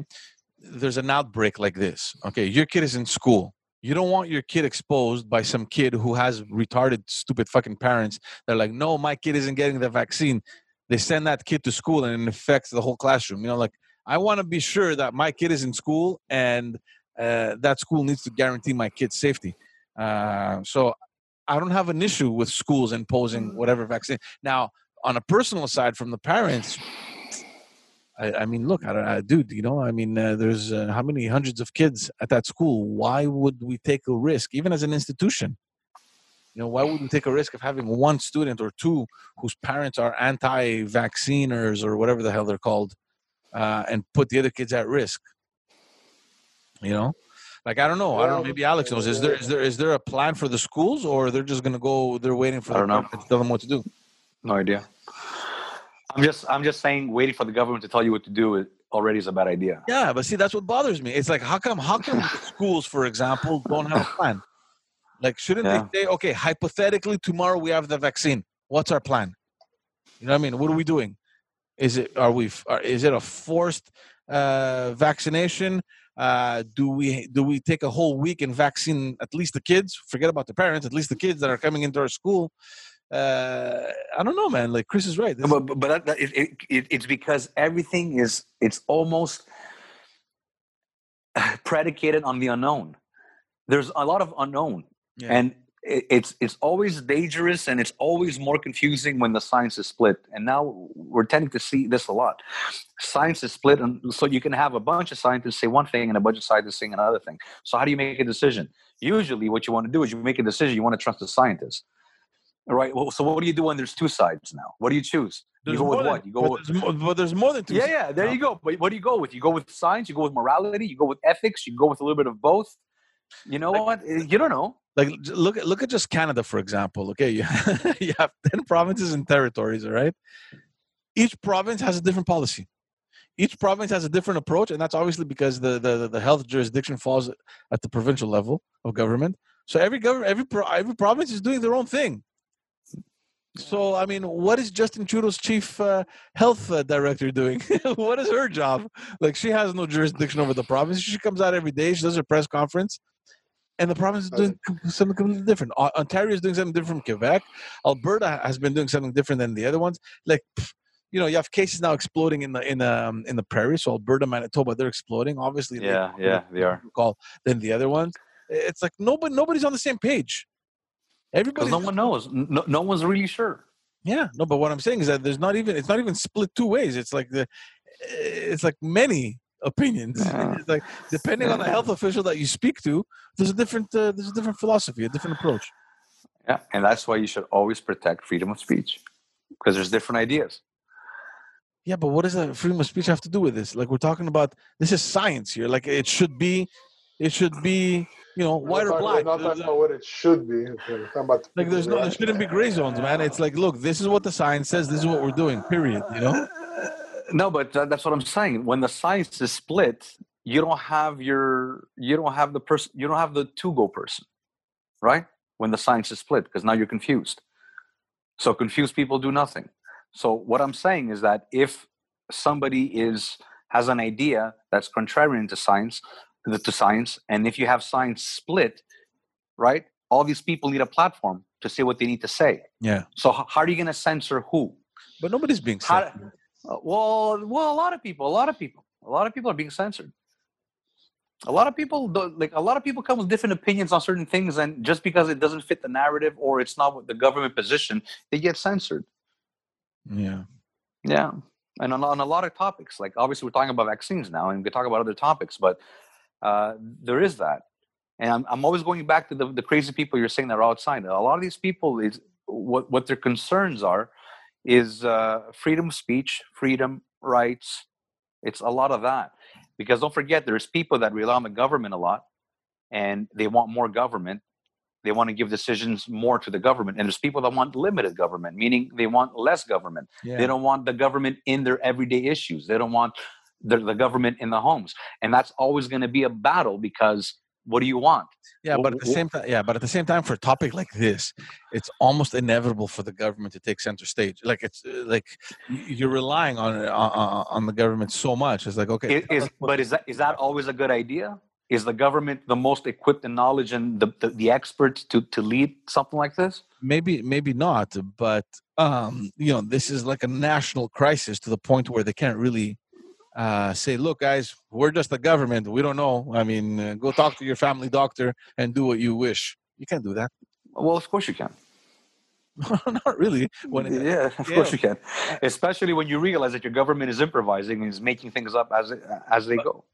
there's an outbreak like this. Okay, your kid is in school. You don't want your kid exposed by some kid who has retarded, stupid fucking parents. They're like, no, my kid isn't getting the vaccine. They send that kid to school and it affects the whole classroom. You know, like I want to be sure that my kid is in school and uh, that school needs to guarantee my kid's safety. Uh, so I don't have an issue with schools imposing whatever vaccine. Now, on a personal side, from the parents, I, I mean, look, I, don't- I, dude, you know, I mean, uh, there's uh, how many hundreds of kids at that school? Why would we take a risk, even as an institution? You know, why would we take a risk of having one student or two whose parents are anti-vacciners or whatever the hell they're called, uh, and put the other kids at risk? You know, like I don't know. I don't know. Maybe Alex knows. Is there is there is there a plan for the schools, or they're just gonna go? They're waiting for I don't know. tell them what to do. no idea i'm just i'm just saying waiting for the government to tell you what to do already is a bad idea Yeah, but see, that's what bothers me. It's like, how come, how come schools, for example, don't have a plan? Like, shouldn't Yeah. they say, okay, hypothetically, tomorrow we have the vaccine. What's our plan? You know what I mean? What are we doing? Is it are we are, is it a forced uh, vaccination? Uh, do we do we take a whole week and vaccine at least the kids? Forget about the parents. At least the kids that are coming into our school. Uh, I don't know, man. Like Chris is right. This- but but, but it, it, it, it's because everything is it's almost predicated on the unknown there's a lot of unknown Yeah. and it's it's always dangerous and it's always more confusing when the science is split and now we're tending to see this a lot science is split and so you can have a bunch of scientists say one thing and a bunch of scientists saying another thing so how do you make a decision usually what you want to do is you make a decision you want to trust the scientists right well, so what do you do when there's two sides now what do you choose you go with than- what you go but with there's, more, but there's more than two. yeah, yeah. There you go. But what do you go with? You go with science. You go with morality. You go with ethics. You go with a little bit of both. You know what? Eh, You don't know. like look at look at just Canada for example. Okay, you you have ten provinces and territories. All right, each province has a different policy. Each province has a different approach, and that's obviously because the the, the health jurisdiction falls at the provincial level of government. So every government, every pro, every province is doing their own thing. So I mean, what is Justin Trudeau's chief uh, health uh, director doing? what is her job? Like she has no jurisdiction over the province. She comes out every day. She does her press conference, and the province is doing something completely different. Ontario is doing something different from Quebec. Alberta has been doing something different than the other ones. Like, you know, you have cases now exploding in the in um, in the prairie. So Alberta, Manitoba, they're exploding. Obviously, they- Yeah, yeah, they are. Call than the other ones. It's like nobody nobody's on the same page. Everybody, no one knows. No, no one's really sure. yeah, no. But what I'm saying is that there's not even it's not even split two ways. It's like the it's like many opinions. Yeah. Like depending on the health official that you speak to, there's a different uh, there's a different philosophy, a different approach. Yeah, and that's why you should always protect freedom of speech because there's different ideas. Yeah, but what does that freedom of speech have to do with this? Like we're talking about this is science here. Like it should be, it should be, you know, We're white not or black. Not talking about what it should be. About Like there's no, there shouldn't be gray zones, man. It's like, look, this is what the science says. This is what we're doing. Period. You know. No, but that, that's what I'm saying. When the science is split, you don't have your you don't have the person you don't have the to go person, right? When the science is split, because now you're confused. So confused people do nothing. So what I'm saying is that if somebody is has an idea that's contrarian to science, to science, and if you have science split, right? All these people need a platform to say what they need to say. Yeah. So how are you going to censor who? But nobody's being censored. Uh, well, well, a lot of people, a lot of people, a lot of people are being censored. A lot of people, like a lot of people, come with different opinions on certain things, and just because it doesn't fit the narrative or it's not what the government position, they get censored. Yeah. Yeah, and on, on a lot of topics, like obviously we're talking about vaccines now, and we talk about other topics, but uh, there is that. And I'm, I'm always going back to the, the crazy people you're saying that are outside. A lot of these people is what what their concerns are is uh, freedom of speech, freedom, rights. It's a lot of that because don't forget there's people that rely on the government a lot, and they want more government. They want to give decisions more to the government, and there's people that want limited government, meaning they want less government. Yeah. They don't want the government in their everyday issues. They don't want the, the government in the homes. And that's always going to be a battle because what do you want? Yeah, but at the same time, yeah, but at the same time, for a topic like this, it's almost inevitable for the government to take center stage. Like it's uh, like you're relying on it- on, on on the government so much. It's like okay, I- Is, but is that is that always a good idea? Is the government the most equipped in knowledge and the, the, the experts to, to lead something like this? maybe maybe not, but um, you know, this is like a national crisis to the point where they can't really uh, say, "Look, guys, we're just the government. We don't know. I mean, uh, go talk to your family doctor and do what you wish." You can't do that. Well, of course you can. not really. When it, yeah, of yeah. course you can. Especially when you realize that your government is improvising and is making things up as as they go.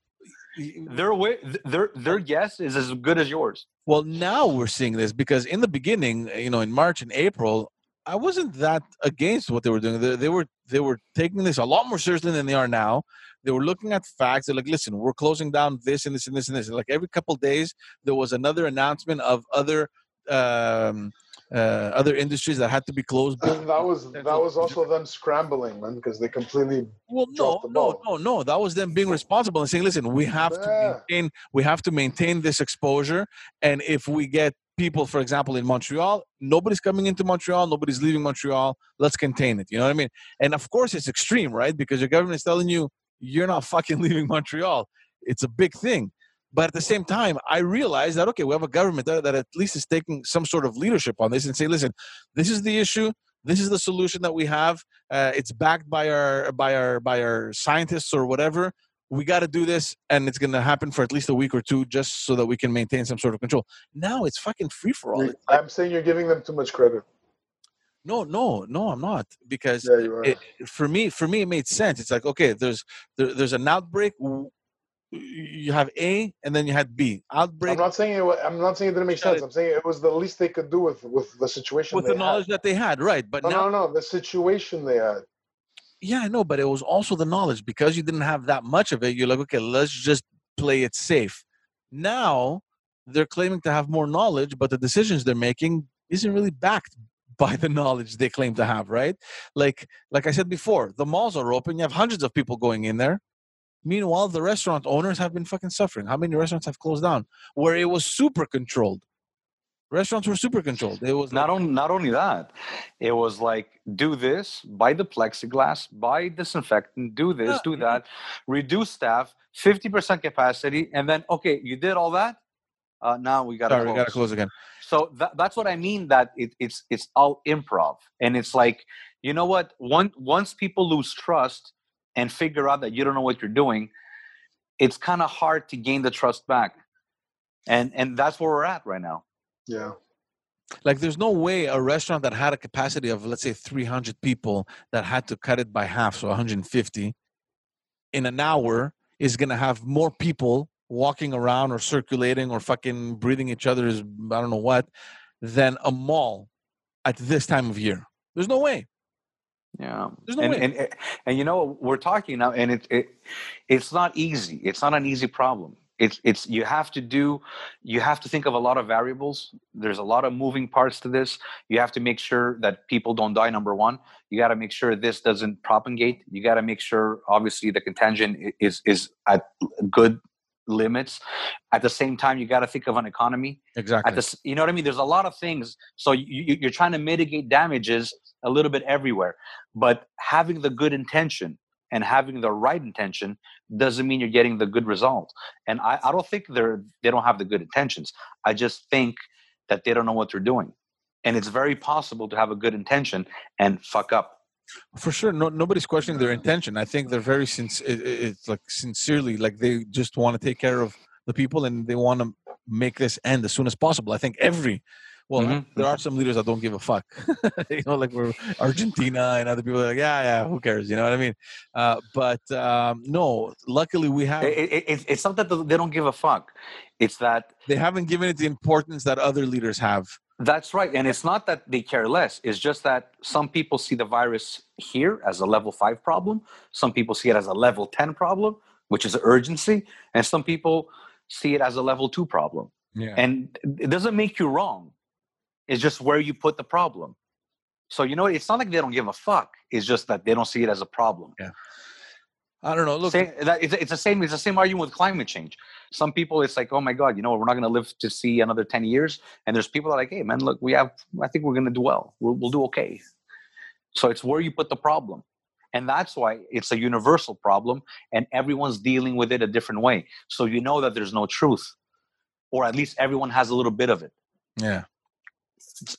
Their way, their their guess is as good as yours. Well, now we're seeing this because in the beginning, you know, in March and April, I wasn't that against what they were doing. They, they were they were taking this a lot more seriously than they are now. They were looking at facts. They're like, listen, we're closing down this and this and this and this. And Like every couple days, there was another announcement of other um, uh, other industries that had to be closed. that was that was also them scrambling, man, because they completely Well, no, no, no, no. That was them being responsible and saying, "Listen, we have Yeah. to maintain, we have to maintain this exposure, and if we get people, for example, in Montreal, nobody's coming into Montreal, nobody's leaving Montreal. Let's contain it. You know what I mean? And of course, it's extreme, right? Because your government is telling you you're not fucking leaving Montreal. It's a big thing. But at the same time, I realize that okay, we have a government that, that at least is taking some sort of leadership on this and say, listen, this is the issue. This is the solution that we have. Uh, it's backed by our by our by our scientists or whatever. We got to do this, and it's going to happen for at least a week or two, just so that we can maintain some sort of control. Now it's fucking free for all. I'm saying you're giving them too much credit. No, no, no, I'm not because Yeah, it, for me, for me, it made sense. It's like okay, there's there, there's an outbreak. You have A, and then you had B. Outbreak I'm not saying it. I'm not saying it didn't make sense. I'm saying it was the least they could do with with the situation. with the knowledge Had. that they had, right? But No, now, no, no. The situation they had. yeah, I know, but it was also the knowledge because you didn't have that much of it. You're like, okay, let's just play it safe. Now they're claiming to have more knowledge, but the decisions they're making isn't really backed by the knowledge they claim to have, right? Like, like I said before, the malls are open. You have hundreds of people going in there. Meanwhile, the restaurant owners have been fucking suffering. How many restaurants have closed down where it was super controlled? Restaurants were super controlled. It was Not only not only that, it was like do this, buy the plexiglass, buy disinfectant, do this, Yeah, do that, reduce staff, fifty percent capacity, and then okay, you did all that. Uh, now we got to sorry, close. we gotta close again. So that, that's what I mean. That it, it's it's all improv, and it's like you know what? One once people lose trust and figure out that you don't know what you're doing, it's kind of hard to gain the trust back, and and that's where we're at right now. Yeah. Like, there's no way a restaurant that had a capacity of, let's say, 300 people that had to cut it by half, so 150, in an hour is going to have more people walking around or circulating or fucking breathing each other's, I don't know what, than a mall at this time of year. There's no way. Yeah, There's no and, way. and and and you know we're talking now, and it, it it's not easy. It's not an easy problem. It's it's you have to do, you have to think of a lot of variables. There's a lot of moving parts to this. You have to make sure that people don't die. Number one, you got to make sure this doesn't propagate. You got to make sure, obviously, the contagion is is at good limits. At the same time, you got to think of an economy Exactly. at this you know what i mean there's a lot of things so you- you're trying to mitigate damages a little bit everywhere but having the good intention and having the right intention doesn't mean you're getting the good result and i, I don't think they're they don't have the good intentions i just think that they don't know what they're doing and it's very possible to have a good intention and fuck up For sure, no, nobody's questioning their intention. I think they're very sincere. It's like sincerely, like they just want to take care of the people and they want to make this end as soon as possible. I think every, well, Mhm. there are some leaders that don't give a fuck. you know, like we're Argentina and other people are like, yeah, yeah, who cares? You know what I mean? Uh, but um, no, luckily we have. it, it, it- it's not that they don't give a fuck it's that They haven't given it the importance that other leaders have. That's right. And it's not that they care less. It's just that some people see the virus here as a level five problem. Some people see it as a level 10 problem, which is urgency. And some people see it as a level two problem. Yeah. And it doesn't make you wrong. It's just where you put the problem. So, you know, it's not like they don't give a fuck. It's just that they don't see it as a problem. I don't know. Look, Same, that, it's, it's the same. It's the same argument with climate change. Some people, it's like, oh my god, you know, we're not going to live to see another ten years. And there's people that are like, hey man, look, we have. I think we're going to do well. We'll, we'll do okay. So it's where you put the problem, and that's why it's a universal problem, and everyone's dealing with it a different way. So you know that there's no truth, or at least everyone has a little bit of it, yeah.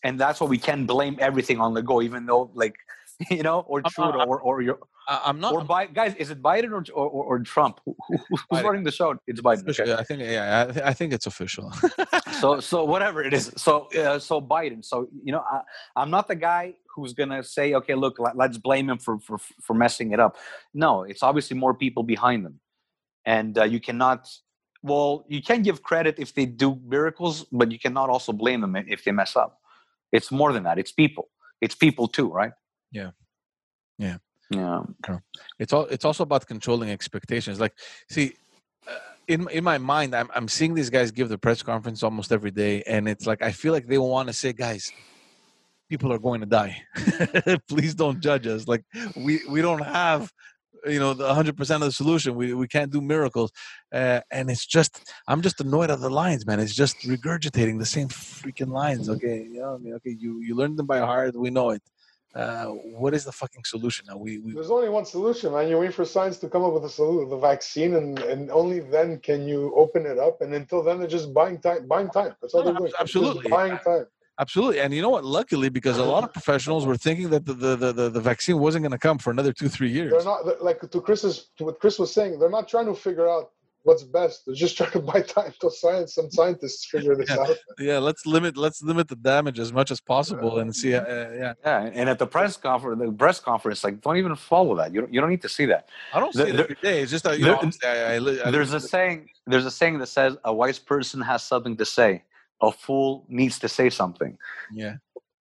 and that's why we can blame everything on the go, even though like. You know, or I'm Trudeau, not- or or your, I'm not. or I'm Biden. Guys, is it Biden or or, or, Trump? Who, who- who's Biden. running the show? It's Biden. official. Okay. I think. Yeah. I, th- I think it's official. So so whatever it is. So uh, so Biden. So you know, I, I'm not the guy who's gonna say, okay, look, let, let's blame him for for for messing it up. No, it's obviously more people behind them, and uh, you cannot. Well, you can give credit if they do miracles, but you cannot also blame them if they mess up. It's more than that. It's people. It's people too, right? Yeah. Yeah. Yeah. it's all it's also about controlling expectations like see uh, in in my mind I'm, I'm seeing these guys give the press conference almost every day and it's like i feel like they want to say guys people are going to die please don't judge us like we we don't have you know the 100 percent of the solution. We we can't do miracles, uh, and it's just I'm just annoyed at the lines, man. It's just regurgitating the same freaking lines. Okay, you know, I mean, okay, you you learned them by heart. We know it. Uh, what is the fucking solution now? We, we There's only one solution, man. You wait for science to come up with a solution, the vaccine, and, and only then can you open it up. And until then, they're just buying time. Buying time. That's all No, they're doing. Absolutely. buying time. Absolutely, and you know what? Luckily, because a lot of professionals were thinking that the the, the, the, the vaccine wasn't going to come for another two three years. They're not like to Chris's to what Chris was saying. They're not trying to figure out what's best. They're just trying to buy time till science. Some scientists figure this Yeah. out. Yeah, let's limit let's limit the damage as much as possible and see. Uh, yeah, Yeah, and at the press conference, the press conference, like don't even follow that. You don't, you don't need to see that. I don't see There- it every day. It's just that you there- know, I, I, I There's a saying. There's a saying that says a wise person has something to say. A fool needs to say something. yeah,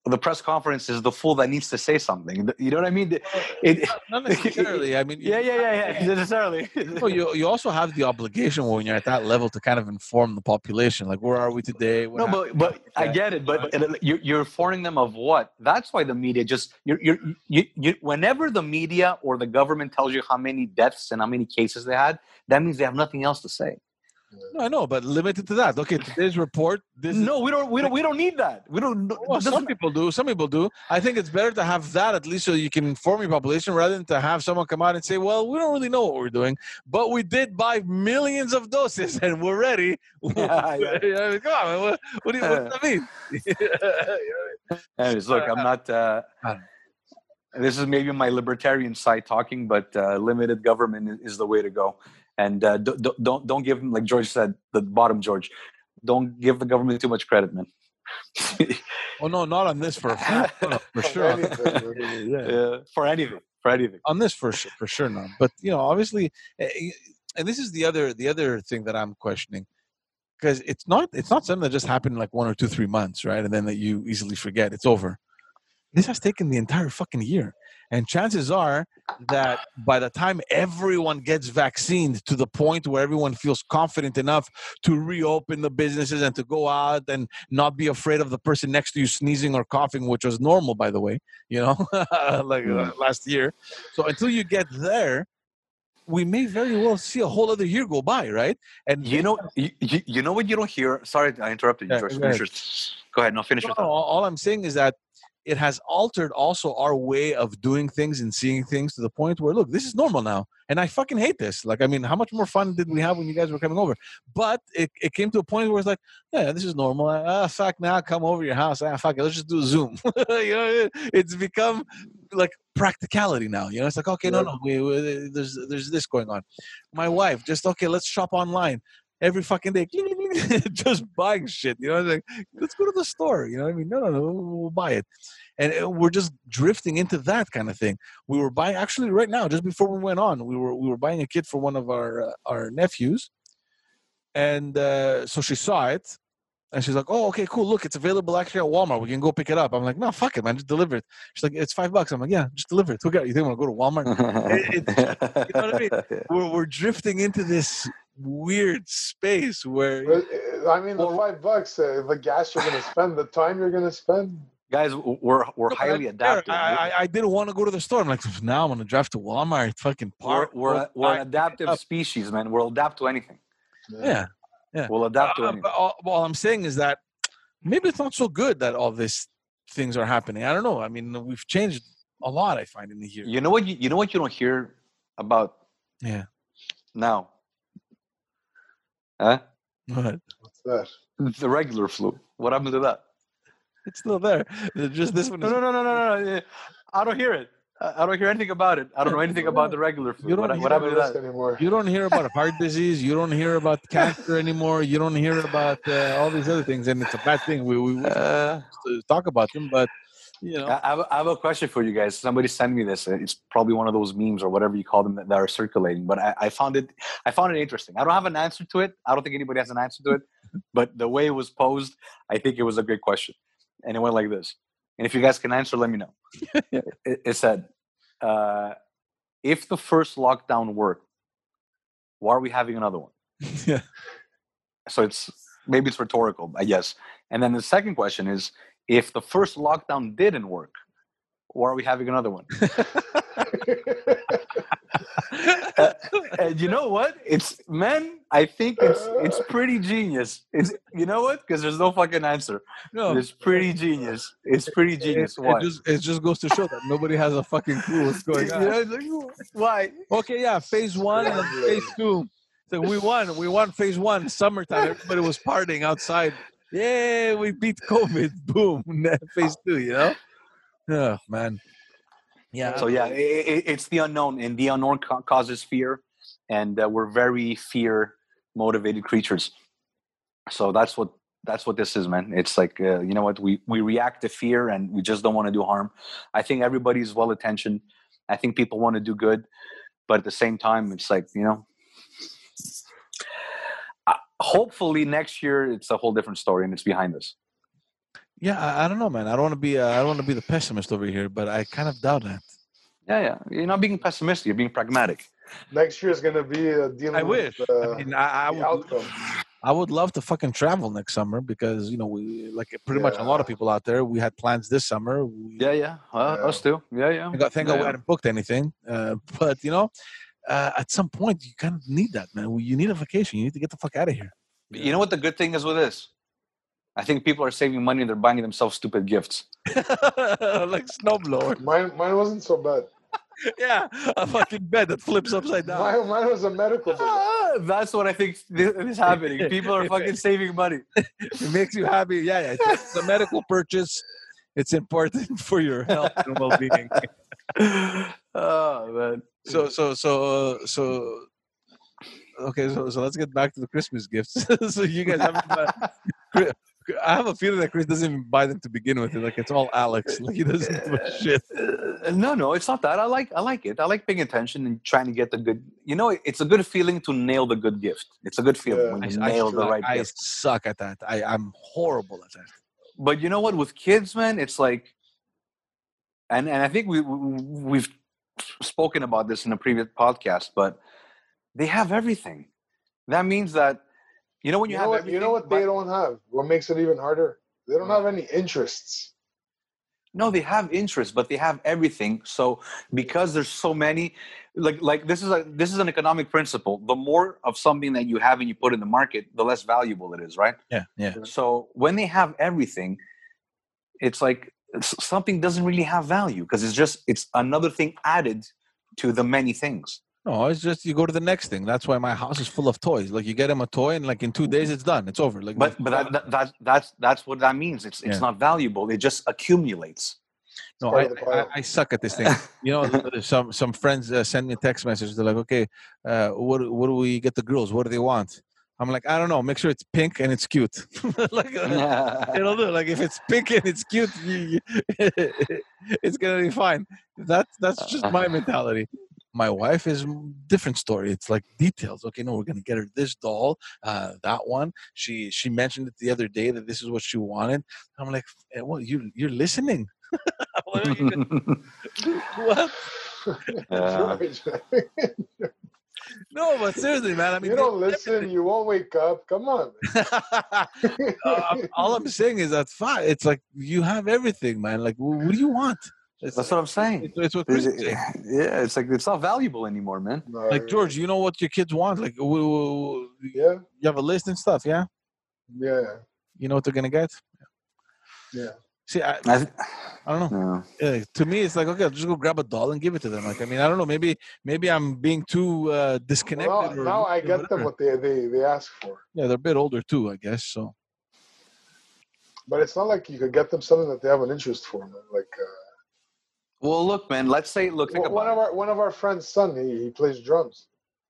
The press conference is the fool that needs to say something. You know what I mean? It, not necessarily. I mean, yeah, yeah, yeah, yeah. Necessarily. No, you you also have the obligation when you're at that level to kind of inform the population, like where are we today? What No, happened? but but I get it. But it- uh, you- you're informing them of what? That's why the media just you're, you're you, you whenever the media or the government tells you how many deaths and how many cases they had, that means they have nothing else to say. No, I know, but limited to that. Okay, today's report. This No, we don't. We don't. We don't need that. We don't. Well, some people do. Some people do. I think it's better to have that at least so you can inform your population rather than to have someone come out and say, "Well, we don't really know what we're doing, but we did buy millions of doses and we're ready." Yeah, yeah. You know, come on, man. What, what, do you, what does that mean? Anyways, look, I'm not. Uh, this is maybe my libertarian side talking, but uh, limited government is the way to go. And uh, don't, don't don't give them like George said, the bottom George. Don't give the government too much credit, man. oh no, not on this for a fact. No, no, for sure. On, Anything, really. yeah. Uh, for anything, for anything. on this for sure, for sure not. But you know, obviously, eh, eh, and this is the other the other thing that I'm questioning because it's not it's not something that just happened in like one or two three months, right? And then that you easily forget it's over. This has taken the entire fucking year, and chances are that by the time everyone gets vaccinated to the point where everyone feels confident enough to reopen the businesses and to go out and not be afraid of the person next to you sneezing or coughing, which was normal, by the way, you know, like uh, last year. So until you get there, we may very well see a whole other year go by, right? And You know, you, you, know what you don't hear. Sorry, I interrupted you, Yeah, George. go ahead. go ahead. No, finish No, your no, thought. all all I'm saying is that it has altered also our way of doing things and seeing things to the point where look, this is normal now, and I fucking hate this. Like, I mean, how much more fun did we have when you guys were coming over? But it, it came to a point where it's like, yeah, this is normal. Ah, fuck, now come over your house. Ah, fuck it, let's just do a Zoom. you know, it's become like practicality now. You know, it's like okay, no, no, we, we, there's there's this going on. My wife just okay, let's shop online every fucking day, just buying shit. You know, like let's go to the store. You know what I mean? No, no, no, we'll buy it. And uh, we're just drifting into that kind of thing. We were buying actually right now, just before we went on, we were we were buying a kit for one of our uh, our nephews, and uh, so she saw it, and she's like, "Oh, okay, cool. Look, it's available actually at Walmart. We can go pick it up." I'm like, "No, fuck it, man. Just deliver it." She's like, "It's five bucks." I'm like, "Yeah, just deliver it. Who got you? Think I'm gonna go to Walmart?" it- you know what I mean? we're we're drifting into this weird space where But, I mean, the five bucks, uh, the gas you're going to spend, the time you're going to spend. Guys, we're we're No, highly I'm adaptive. I, I, I didn't want to go to the store. I'm like, now I'm gonna drive to Walmart, fucking we're park. we're, we're an adaptive species, man. We'll adapt to anything. Yeah. We'll adapt to Uh, anything. but all, all I'm saying is that maybe it's not so good that all these things are happening. I don't know. I mean, we've changed a lot. I find in the year. You know what? You, you know what you don't hear about Yeah. now. Huh? But What's that? The regular flu. What happened to that? it's still there. Just this one. Is, no, no, no, no, no. no. I don't hear it. I I don't hear anything about it. I don't know anything about the regular flu. You don't What, hear what Not happened a to risk that? anymore. You don't hear about heart disease. You don't hear about cancer anymore. You don't hear about uh, all these other things, and it's a bad thing. We we, we Uh, talk about them, but you know, I, I have a, I have a question for you guys. Somebody sent me this. It's probably one of those memes or whatever you call them that, that are circulating. But I, I found it. I found it interesting. I don't have an answer to it. I don't think anybody has an answer to it. But the way it was posed, I think it was a great question. And it went like this. And if you guys can answer, let me know. it, it said, uh, "If the first lockdown worked, why are we having another one?" yeah. So it's maybe it's rhetorical, I guess. And then the second question is, if the first lockdown didn't work, why are we having another one? Uh, and you know what? It's man. I think it's it's pretty genius. It's you know what? Because there's no fucking answer. No, It's pretty genius. It's pretty genius. It, Why? it just it just goes to show that nobody has a fucking clue what's going on. know, like, Why? Okay, yeah, phase one and phase two. So we won. We won phase one, summertime. Everybody was partying outside. Yeah, we beat COVID. Boom. phase two, you know? Oh, man. Yeah. So yeah, i i it's the unknown, and the unknown ca- causes fear, and uh, we're very fear motivated creatures. So that's what that's what this is, man. It's like uh, you know what we we react to fear, and we just don't want to do harm. I think everybody's well intentioned. I think people want to do good, but at the same time, it's like you know. Hopefully next year it's a whole different story and it's behind us. Yeah, I, I don't know, man. I don't want to be. Uh, I don't want to be the pessimist over here, but I kind of doubt that. Yeah, yeah. You're not being pessimistic. You're being pragmatic. Next year is gonna be a dealing I wish. with uh, I mean, I, I the would. outcome. I would love to fucking travel next summer because you know we like pretty much a lot of people out there. We had plans this summer. We, Yeah, yeah. Uh, Yeah. Us too. Yeah, yeah. Thank God, thank God we hadn't booked anything. Uh, but you know, uh, at some point you kind of need that, man. You need a vacation. You need to get the fuck out of here. You know what the good thing is with this? I think people are saving money and they're buying themselves stupid gifts. like snowblower. Mine, mine wasn't so bad. Yeah, a fucking bed that flips upside down. Mine, mine was a medical bill. Ah, that's what I think is happening. People are fucking saving money. It makes you happy. Yeah, yeah. It's, it's a medical purchase. It's important for your health and well-being. oh man. So, so, so, uh, so. Okay, so so let's get back to the Christmas gifts. so you guys haven't. Bought- I have a feeling that Chris doesn't even buy them to begin with. Like it's all Alex. Like he doesn't give a shit. Uh, no, no, it's not that. I like I like it. I like paying attention and trying to get the good. You know, it's a good feeling to nail the good gift. It's a good feeling Yeah. when I, you I nail the suck- right I gift. suck at that. I, I'm horrible at that. But you know what? With kids, man, it's like, and and I think we we- we've spoken about this in a previous podcast, but they have everything. That means that you know when you, You have know what? You know what but- they don't have. What makes it even harder? They don't have any interests. No, they have interests, but they have everything. So because there's so many, like like this is a this is an economic principle. The more of something that you have and you put in the market, the less valuable it is, right? Yeah, yeah. So when they have everything, it's like something doesn't really have value because it's just it's another thing added to the many things. No, it's just you go to the next thing. That's why my house is full of toys. Like you get him a toy, and like in two days it's done. It's over. Like But but that, that, that that's that's what that means. It's it's Yeah. not valuable. It just accumulates. no, I, I. I suck at this thing. You know, some some friends uh, send me a text message. They're like, "Okay, uh, what do- what do we get the girls? What do they want?" I'm like, "I don't know. Make sure it's pink and it's cute." like, uh, it'll do. Like if it's pink and it's cute, you, you, it's gonna be fine. That's that's just my mentality. My wife is different story. It's like details. Okay, no, we're gonna get her this doll, uh, that one. She she mentioned it the other day that this is what she wanted. I'm like, eh, what you you're listening? what? are you- what? Yeah. George, No, but seriously, man. I mean, you don't listen. You won't wake up. Come on. Uh, all I'm saying is that fine. It's like you have everything, man. Like, what do you want? It's, That's what I'm saying. it's, it's what There's- Chris is yeah, it's like it's not valuable anymore, man. No, Like George, you know what your kids want? Like, wh- wh- wh- Yeah. you have a list and stuff, yeah. Yeah. You know what they're gonna get. Yeah. See, I, I, th- I don't know. no. Yeah, to me, it's like okay, I'll just go grab a doll and give it to them. Like, I mean, I don't know. Maybe, maybe I'm being too uh, disconnected. Well, or now I get them what they, they they ask for. Yeah, they're a bit older too, I guess. So But it's not like you could get them something that they have an interest for. Man. Like uh, Well, look, man. Let's say, look, think one one of our one of our friends' son, he, he plays drums.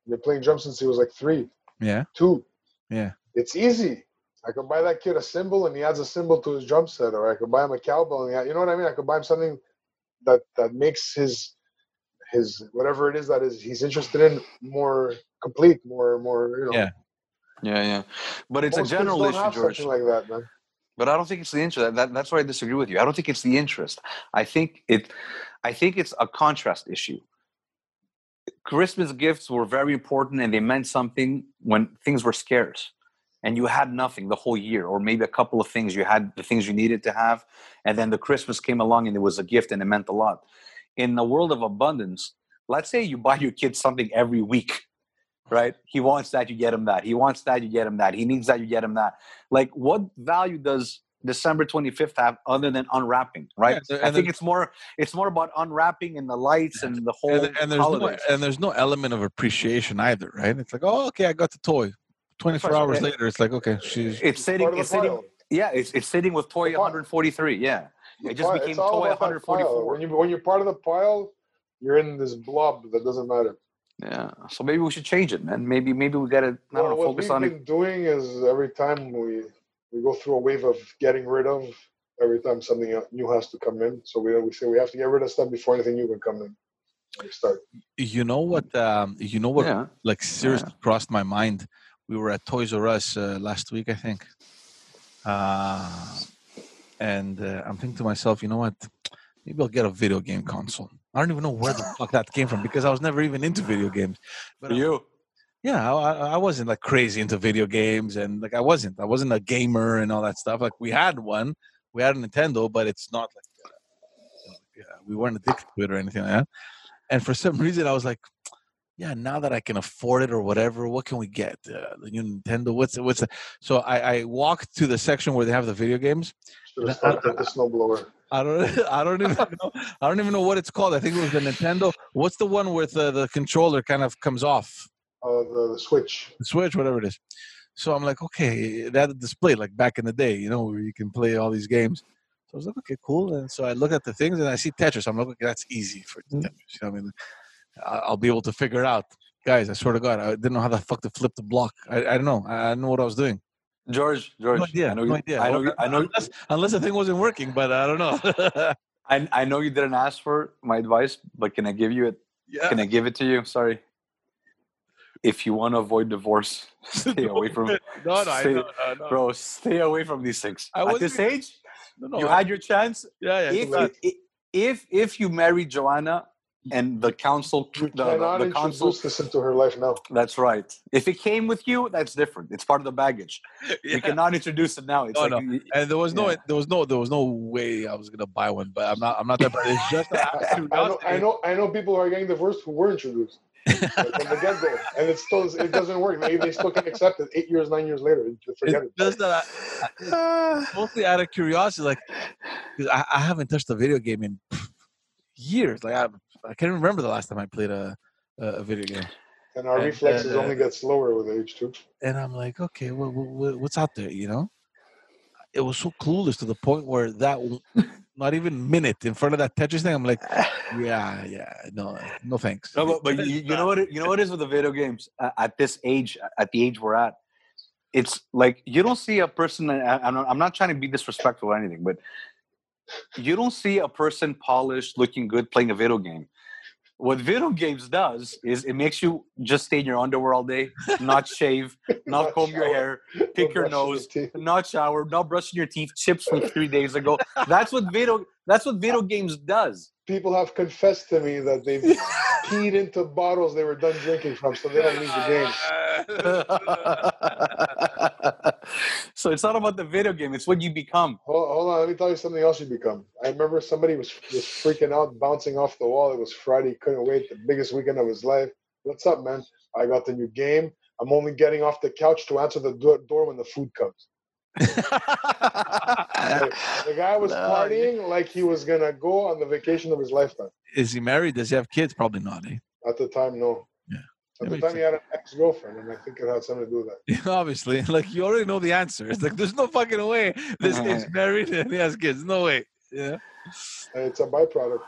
Been playing drums since he was like three, yeah, two. Yeah. It's easy. I could buy that kid a cymbal and he adds a cymbal to his drum set, or I could buy him a cowbell and he, you know what I mean. I could buy him something that that makes his his whatever it is that is he's interested in more complete, more more you know. Yeah. Yeah, yeah. But it's Most a general issue, George. like that, man. But I don't think it's the interest. That, that, that's where I disagree with you. I don't think it's the interest. I think it. I think it's a contrast issue. Christmas gifts were very important and they meant something when things were scarce, and you had nothing the whole year, or maybe a couple of things. You had the things you needed to have, and then the Christmas came along and it was a gift and it meant a lot. In the world of abundance, let's say you buy your kids something every week, right? He wants that, you get him that. He wants that, you get him that. He needs that, you get him that. Like, what value does December 25th have other than unwrapping, right? Yeah, I think then- it's more it's more about unwrapping and the lights and the whole and, and there's no, and there's no element of appreciation either, right? It's like, oh, okay, I got the toy. 24 hours Yeah. later, it's like, okay, she's it's sitting Part of the it's sitting pile. yeah, it's it's sitting with toy 143. Yeah. It just became toy about 144. When you when you're part of the pile, you're in this blob that doesn't matter. Yeah. So maybe we should change it, man. Maybe maybe we gotta I don't Well, know, what focus we've on it. been doing is every time we we go through a wave of getting rid of, every time something new has to come in. So we we say we have to get rid of stuff before anything new can come in. We start. you know what um you know what Yeah. like seriously crossed my mind we were at toys r us uh, last week i think uh and uh, i'm thinking to myself you know what maybe i'll get a video game console i don't even know where the fuck that came from because i was never even into video games. But For I- you. yeah I, I wasn't like crazy into video games and like i wasn't. I wasn't a gamer and all that stuff. Like we had one. We had a nintendo but it's not like uh, yeah, we weren't addicted to it or anything like that. And for some reason i was like yeah now that i can afford it or whatever what can we get? Uh, the new nintendo? What's what's the, so I, I walked to the section where they have the video games. Should have started the snowblower. I don't. I don't even know. I don't even know what it's called. I think it was the Nintendo. What's the one where uh, the controller kind of comes off? Uh, the, the switch. the Switch, whatever it is. So I'm like, okay, that display like back in the day, you know, where you can play all these games. So I was like, okay, cool. And so I look at the things and I see Tetris. I'm like, okay, that's easy for Mm. Tetris. You know I mean? I- I'll be able to figure it out. Guys, I swear to God, I didn't know how the fuck to flip the block. I, I don't know. I didn't know what I was doing. George, George. No idea. I know no idea. I know you, I know unless, unless the thing wasn't working, but I don't know. I, I know you didn't ask for my advice, but can I give you it? yeah. Can I give it to you? Sorry. If you want to avoid divorce, stay away from No, no, stay- know, no, no. bro. Stay away from these things. I At this age, No, no, you I- had your chance. yeah, yeah. If, if if if you marry Joanna and the console, You the, cannot the, the console, introduce this into her life now. that's right. If it came with you, that's different. It's part of the baggage. Yeah. You cannot introduce it now. It's No, like no. and there was no, Yeah. there was no, there was no way I was gonna buy one. But I'm not, I'm not that. But it's just I know. I know, I know. People who are getting divorced who were introduced like, from the get go, and it still it doesn't work. Maybe they still can accept it eight years, nine years later. Forget It's it. just that I, mostly out of curiosity, like 'cause I, I haven't touched a video game in years. Like I, I can't remember the last time I played a, a, a video game. And our and, reflexes uh, only get slower with age too. And I'm like, okay, what, what, what's out there? You know, it was so clueless to the point where that not even minute in front of that Tetris thing, I'm like, yeah, yeah, no, no thanks. No, but, but you, you know what it, you know what it is with the video games uh, at this age, at the age we're at. It's like you don't see a person. I'm not, I'm not trying to be disrespectful or anything, but you don't see a person polished, looking good, playing a video game. What video games does is it makes you just stay in your underwear all day, not shave, not Not comb your hair, pick Don't your brush your nose, not shower, not brushing your teeth, chips from three days ago. That's what video. That's what video games does. People have confessed to me that they've peed into bottles they were done drinking from, so they don't leave the game. So it's not about the video game; it's what you become. Hold, hold on, let me tell you something else you become. I remember somebody was was freaking out, bouncing off the wall. It was Friday, couldn't wait, the biggest weekend of his life. What's up, man? I got the new game. I'm only getting off the couch to answer the do- door when the food comes. The guy was No, partying like he was gonna go on the vacation of his lifetime. Is he married? Does he have kids? Probably not. Eh? At the time, no. Yeah. At the time, he had an ex-girlfriend, and I think it had something to do with that. Obviously, like you already know the answer. It's like there's no fucking way this kid's married and he has kids. No way. Yeah. And it's a byproduct.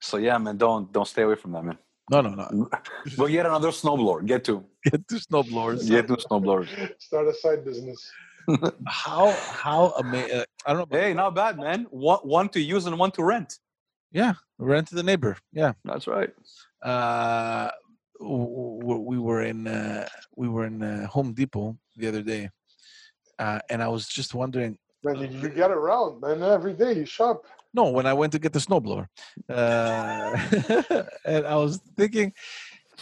So yeah, man, don't don't stay away from that, man. No, no, no. Go get another snowblower. Get two. Get two snowblowers. Get two snowblowers. Start a side business. How how amazing? I don't know. Hey, not bad, man. One one to use and one to rent. Yeah, rent to the neighbor. Yeah. That's right. Uh, w- w- we were in uh, we were in uh, Home Depot the other day, uh, and I was just wondering. Man, you, you get around, man. Every day you shop. No, when I went to get the snowblower, uh, and I was thinking,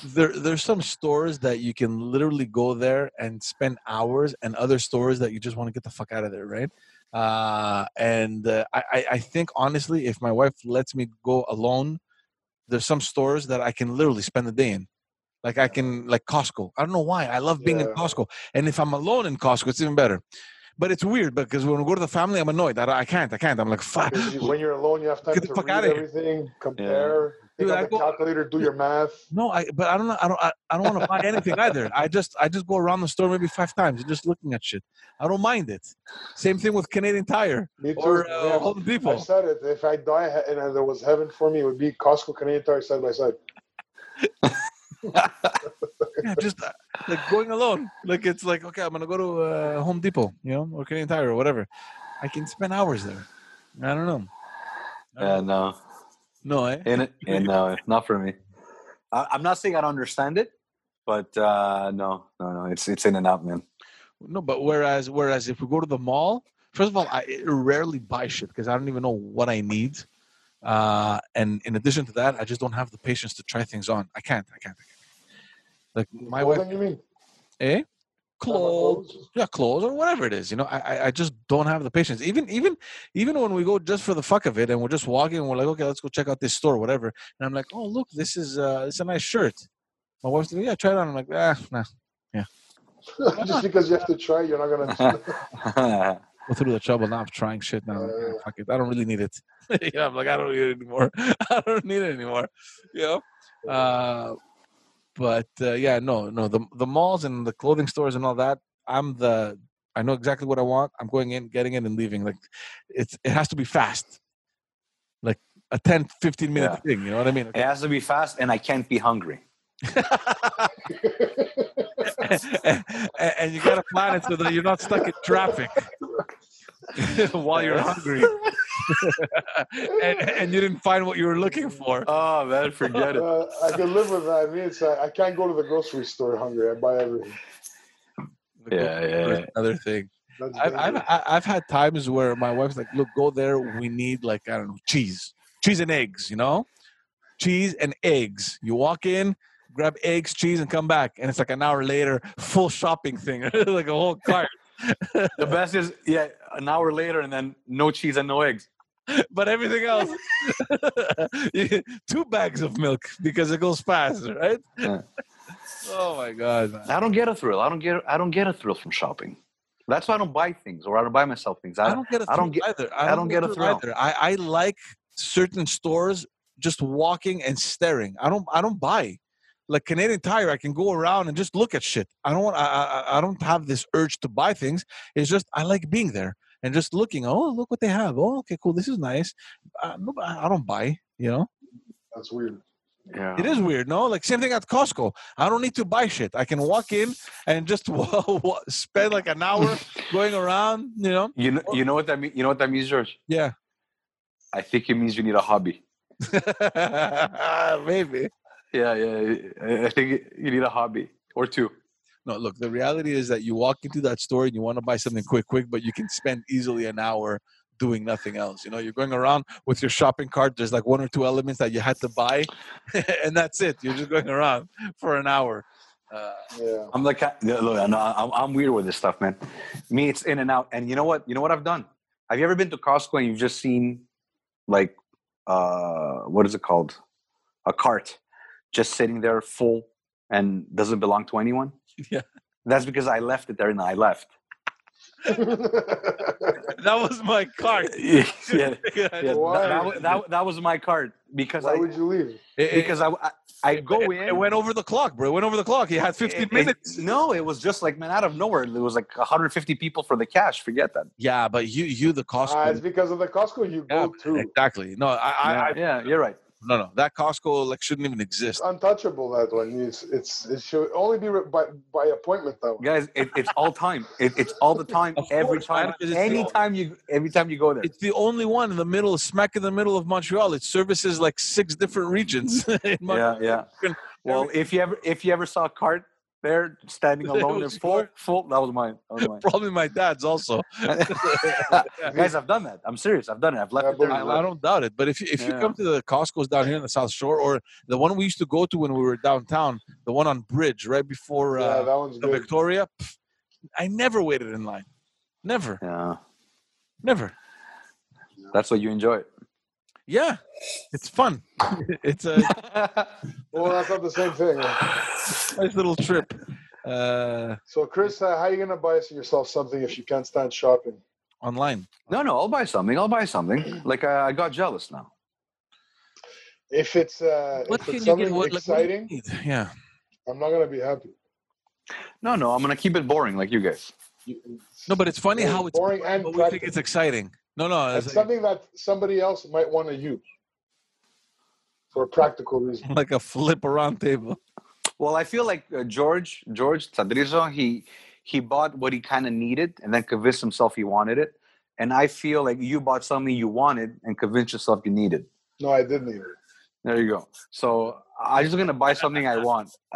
there there's some stores that you can literally go there and spend hours, and other stores that you just want to get the fuck out of there, right? Uh, and uh, I I- I think honestly, if my wife lets me go alone there's some stores that I can literally spend the day in. Like I can like Costco. I don't know why. I love being in Costco. And if I'm alone in Costco, it's even better. But it's weird because when we go to the family, I'm annoyed. I, I can't. I can't. I'm like, fuck. 'Cause you- when you're alone, you have time Get to fuck read outta here. everything, compare, Dude, take I go- calculator, do your math. No, I. But I don't know. I don't. I, I don't want to buy anything either. I just. I just go around the store maybe five times and just looking at shit. I don't mind it. Same thing with Canadian Tire Me too. or uh, yeah. Home I said it. If I die and there was heaven for me, it would be Costco Canadian Tire side by side. Yeah, just uh, like going alone. Like it's like okay, I'm gonna go to uh, Home Depot, you know, or Canadian Tire or whatever. I can spend hours there. I don't know. Yeah, no, No, eh? in it, and no, not for me. I, I'm not saying I don't understand it, but uh, no, no, no, it's it's in and out, man. No, but whereas whereas if we go to the mall, first of all, I rarely buy shit because I don't even know what I need. Uh, and in addition to that, I just don't have the patience to try things on. I can't. I can't. I can't. Like my wife, Clothing, you mean? eh? Clothes, yeah, clothes or whatever it is. You know, I I- just don't have the patience. Even even even when we go just for the fuck of it, and we're just walking, and we're like, okay, let's go check out this store, whatever. And I'm like, oh look, this is uh, it's a nice shirt. My wife's like, yeah, try it on. I'm like, ah, nah. Yeah. just because you have to try, you're not gonna. go through the trouble now of trying shit now. Like, ah, Uh. fuck it. I don't really need it. you know, I'm like, I don't need it anymore. I don't need it anymore. You know? Uh, but uh, yeah, no, no. The the malls and the clothing stores and all that. I'm the. I know exactly what I want. I'm going in, getting it, and leaving. Like, it's it has to be fast. Like a 10, 15 minute Yeah. thing. You know what I mean? it has to be fast, and I can't be hungry. and, and you gotta plan it so that you're not stuck in traffic while you're hungry. And, and you didn't find what you were looking for. Oh man, forget it. Uh, I can live with that. Me, it's uh, I can't go to the grocery store hungry. I buy everything. The Yeah, yeah, yeah. another thing. I've, I've, I've had times where my wife's like look go there. We need like i don't know cheese. Cheese and eggs you know? Cheese and eggs. You walk in grab eggs cheese and come back. And it's like an hour later full shopping thing. Like a whole cart The best is yeah, an hour later, and then no cheese and no eggs. but everything else two bags of milk because it goes faster, right Yeah. oh my god man. I don't get a thrill. I don't get. I don't get a thrill from shopping. That's why I don't buy things, or I don't buy myself things. I I, don't get a I don't thrill get- either I don't get a thrill. either I, I like certain stores just walking and staring i don't i don't buy like canadian tire i can go around and just look at shit i don't want I, I i don't have this urge to buy things it's just i like being there and just looking oh look what they have oh okay cool this is nice uh, no, I I don't buy you know That's weird. yeah. It is weird, no? Like same thing at Costco. I don't need to buy shit. I can walk in and just wa- wa- spend like an hour going around. You know? You know. You know what that means. You know what that means, George. Yeah. I think it means you need a hobby. Maybe. Yeah, yeah. I- I think you need a hobby or two. No, look. The reality is that you walk into that store and you want to buy something quick, quick, but you can spend easily an hour doing nothing else. You know, you're going around with your shopping cart. There's like one or two elements that you had to buy, and that's it. You're just going around for an hour. Uh, Yeah. I'm like, yeah, look, I know, I'm, I'm weird with this stuff, man. Me, it's in and out. And you know what? You know what I've done? Have you ever been to Costco and you've just seen, like, uh, what is it called? A cart just sitting there full and doesn't belong to anyone? Yeah. That's because I left it there and I left. that was my cart. yeah, yeah, yeah, that, that, that, that was my cart because Why I would you leave? It- it- because I, I, I go it, in. It went over the clock, bro. It went over the clock. He had 15 It- it- minutes. no, it was just like man out of nowhere. There was like 150 people for the cash. Forget that. Yeah, but you, you, the Costco. Ah, it's because of the Costco you yeah, go to. exactly. No, I, I, yeah, I, yeah, you're right. No, no. That Costco like shouldn't even exist. It's untouchable that one. It's it's it should only be by by appointment though. guys it, it's all time it, it's all the time Of every course, man, time 'cause it's the- anytime you every time you go there It's the only one in the middle, smack in the middle of Montreal. It services like six different regions. in yeah yeah well if you ever if you ever saw a cart there standing alone there was full full that was mine that was mine Probably my dad's also. guys i've done that i'm serious i've done it i've left I it there I, I don't doubt it. But if you, if you come to the Costco's down here in the South Shore, or the one we used to go to when we were downtown, the one on Bridge right before yeah, uh, that one's the good. Victoria, pff, I never waited in line. Never, yeah never. that's what you enjoy Yeah, it's fun. it's a Well, that's not the same thing. nice little trip. Uh, So, Chris, uh, how are you gonna buy yourself something if you can't stand shopping? online. no, no, I'll buy something. I'll buy something. Like I, I got jealous now. If it's uh, What if it's something get? What, like, what do you exciting, need? Yeah. I'm not gonna be happy. No, no, I'm gonna keep it boring like you guys. No, but it's funny Boring- how it's boring and but we think it's exciting. No, no, It's it's something that somebody else might want to use for a practical reason. like a flip around table. Well, I feel like uh, George, George Tadrizo, he he bought what he kind of needed and then convinced himself he wanted it. And I feel like you bought something you wanted and convinced yourself you needed. No, I didn't need it. There you go. So I'm just gonna buy something I want.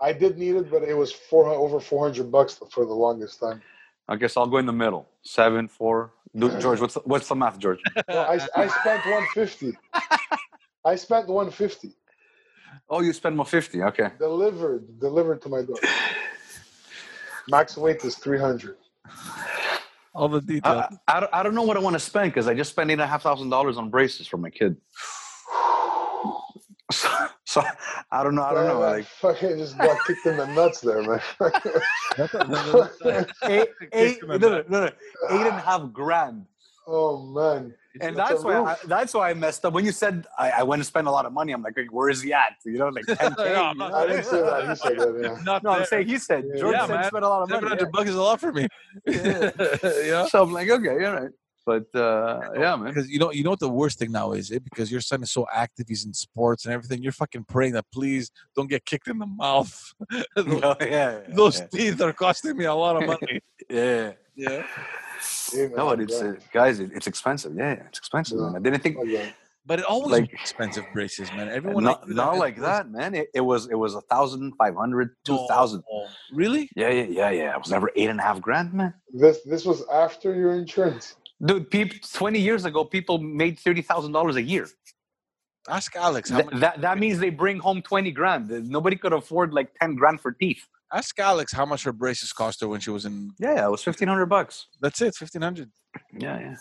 I did need it, but it was four over four hundred bucks for the longest time. I guess I'll go in the middle. Seven, four. George, what's the, what's the math, George? No, I, I spent one fifty. I spent one fifty Oh, you spent more fifty. Okay. delivered delivered to my door. Max weight is three hundred. All the details. I, I, don't, I don't know what I want to spend because I just spent eight and a half thousand dollars on braces for my kid. So, so I don't know. I don't know. Man, I Like fucking just got kicked in the nuts there, man. eight, eight, no, no, no, no, eight and a half grand. oh man. And that's why I, that's why I messed up. When you said I, I went to spend a lot of money, I'm like, where is he at? You know, like 10K. No, you I'm know? not- I didn't say that. He said that. Yeah. Not No, I'm saying he said. Yeah, George yeah, said man. spend a lot of Seven money. hundred bucks is a lot for me. yeah. So I'm like, okay, all right. But uh, yeah, man. Because you know, you know what the worst thing now is, it because your son is so active, he's in sports and everything. You're fucking praying that please don't get kicked in the mouth. those Oh, yeah, yeah, those yeah. teeth are costing me a lot of money. yeah. yeah. Eight No, and a it's half uh, guys, it, it's expensive. Yeah, yeah, it's expensive, man. I didn't think grand. Okay. But it always Like- expensive braces, man. Everyone not, I not like that, man. It, it was it was a thousand five hundred, two thousand. Oh, really? Yeah, yeah, yeah, yeah. It was never eight and a half grand, man. This this was after your insurance. Dude, peop, twenty years ago, people made thirty thousand dollars a year. Ask Alex. How Th- that that means they bring home twenty grand. Nobody could afford like ten grand for teeth. Ask Alex how much her braces cost her when she was in. Yeah, yeah, it was fifteen hundred bucks. That's it, fifteen hundred. Yeah, yeah,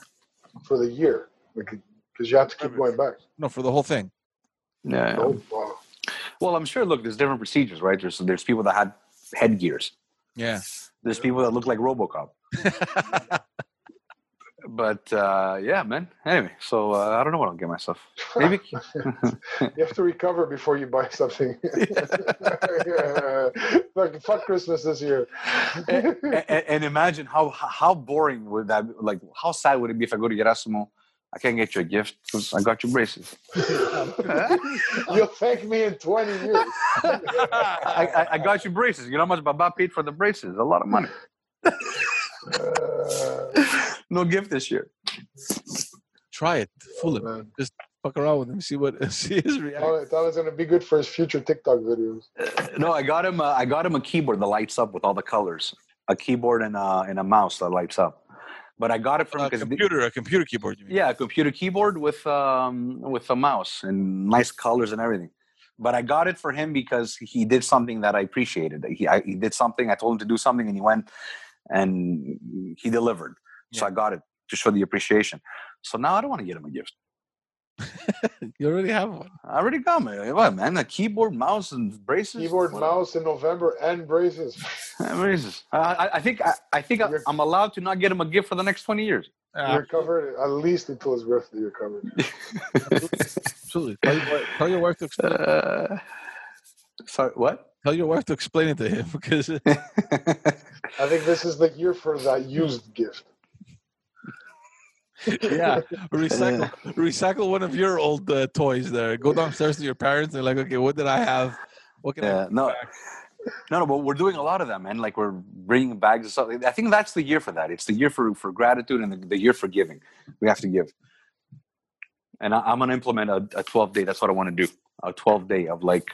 for the year, because you have to keep going back. No, for the whole thing. yeah. yeah. Oh, wow. Well, I'm sure. Look, there's different procedures, right? There's there's people that had headgears. Yeah. There's people that look like RoboCop. But uh, yeah, man. Anyway, so uh, I don't know what I'll get myself. Maybe You have to recover before you buy something. yeah. Fuck, fuck Christmas this year. and, and imagine how how boring would that like how sad would it be if I go to Gerasimo I can't get you a gift because I got you braces. You'll thank me in 20 years. I, I, I got you braces. You know how much Baba paid for the braces? A lot of money. Uh, No gift this year. Try it. Fool him. man. Fuck around with him. See what. See his reaction. I thought it was gonna be good for his future TikTok videos. No, I got him. Uh, I got him a keyboard that lights up with all the colors. A keyboard and a and a mouse that lights up. But I got it from A because computer. A computer keyboard. You mean? yeah, a computer keyboard with um with a mouse and nice colors and everything. But I got it for him because he did something that I appreciated. He I, he did something. I told him to do something, and he went and he delivered. So Yeah. I got it to show the appreciation. So now I don't want to get him a gift. You already have one. I already got me. What man? A keyboard, mouse, and braces. Keyboard, What- mouse in November, and braces. Braces. I, I- I think I, I think I, You're- I'm allowed to not get him a gift for the next twenty years. You're covered at least until his birthday. You're covered. absolutely. Tell your, wife, tell your wife to explain. Uh, sorry, what? Tell your wife to explain it to him because I think this is the year for that used gift. Yeah, recycle recycle one of your old uh, toys. There, go downstairs to your parents and like, okay, what did I have? What can I? Yeah, no, no, no. But we're doing a lot of that, man. Like we're bringing bags of stuff. I think that's the year for that. It's the year for for gratitude and the, the year for giving. We have to give. And I, I'm gonna implement a, a 12 day. That's what I want to do. A 12 day of like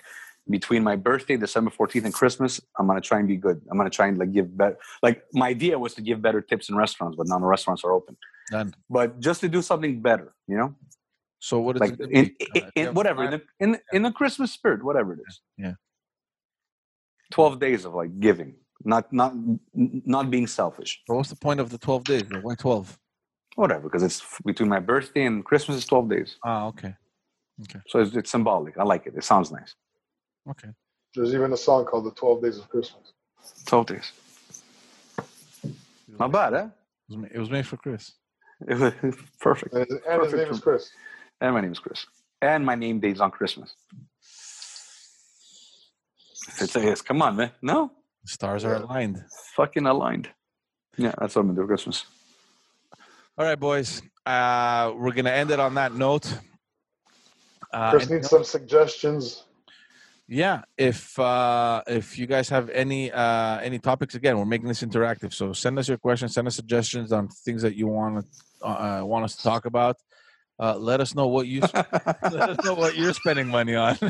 between my birthday, December 14th, and Christmas. I'm gonna try and be good. I'm gonna try and like give better. Like my idea was to give better tips in restaurants, but none of the restaurants are open. Done. But just to do something better, you know, So what is like it? in, be? in, in have whatever in the, in, in the Christmas spirit, whatever it is. Yeah. 12 days of like giving not not not being selfish But what's the point of the twelve days? Why twelve? Whatever, because it's between my birthday and Christmas is 12 days. Ah, okay, Okay. So it's, it's symbolic. I like it. It sounds nice. okay. There's even a song called "The Twelve Days of Christmas." 12 days. Not bad, eh? It was, it was made for Chris. It was perfect. And his, and his Perfect name is Chris. And my name is Chris. And my name date's on Christmas. It's, it's come on, man. No, The stars are aligned. fucking aligned. Yeah, that's what I'm gonna do for Christmas. All right, boys. Uh, we're gonna end it on that note. Uh, Chris needs some suggestions. Yeah if uh if you guys have any uh any topics again we're making this interactive so send us your questions send us suggestions on things that you want to uh, want us to talk about. Uh let us know what you let us know what you're spending money on.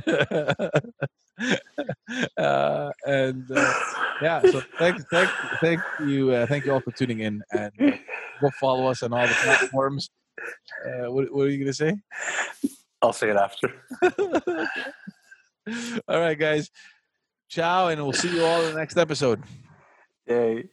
Uh and uh, yeah so thank thank thank you uh, thank you all for tuning in and uh, go follow us on all the platforms. Uh what, what are you gonna say? I'll say it after. all right guys ciao and we'll see you all in the next episode Yay.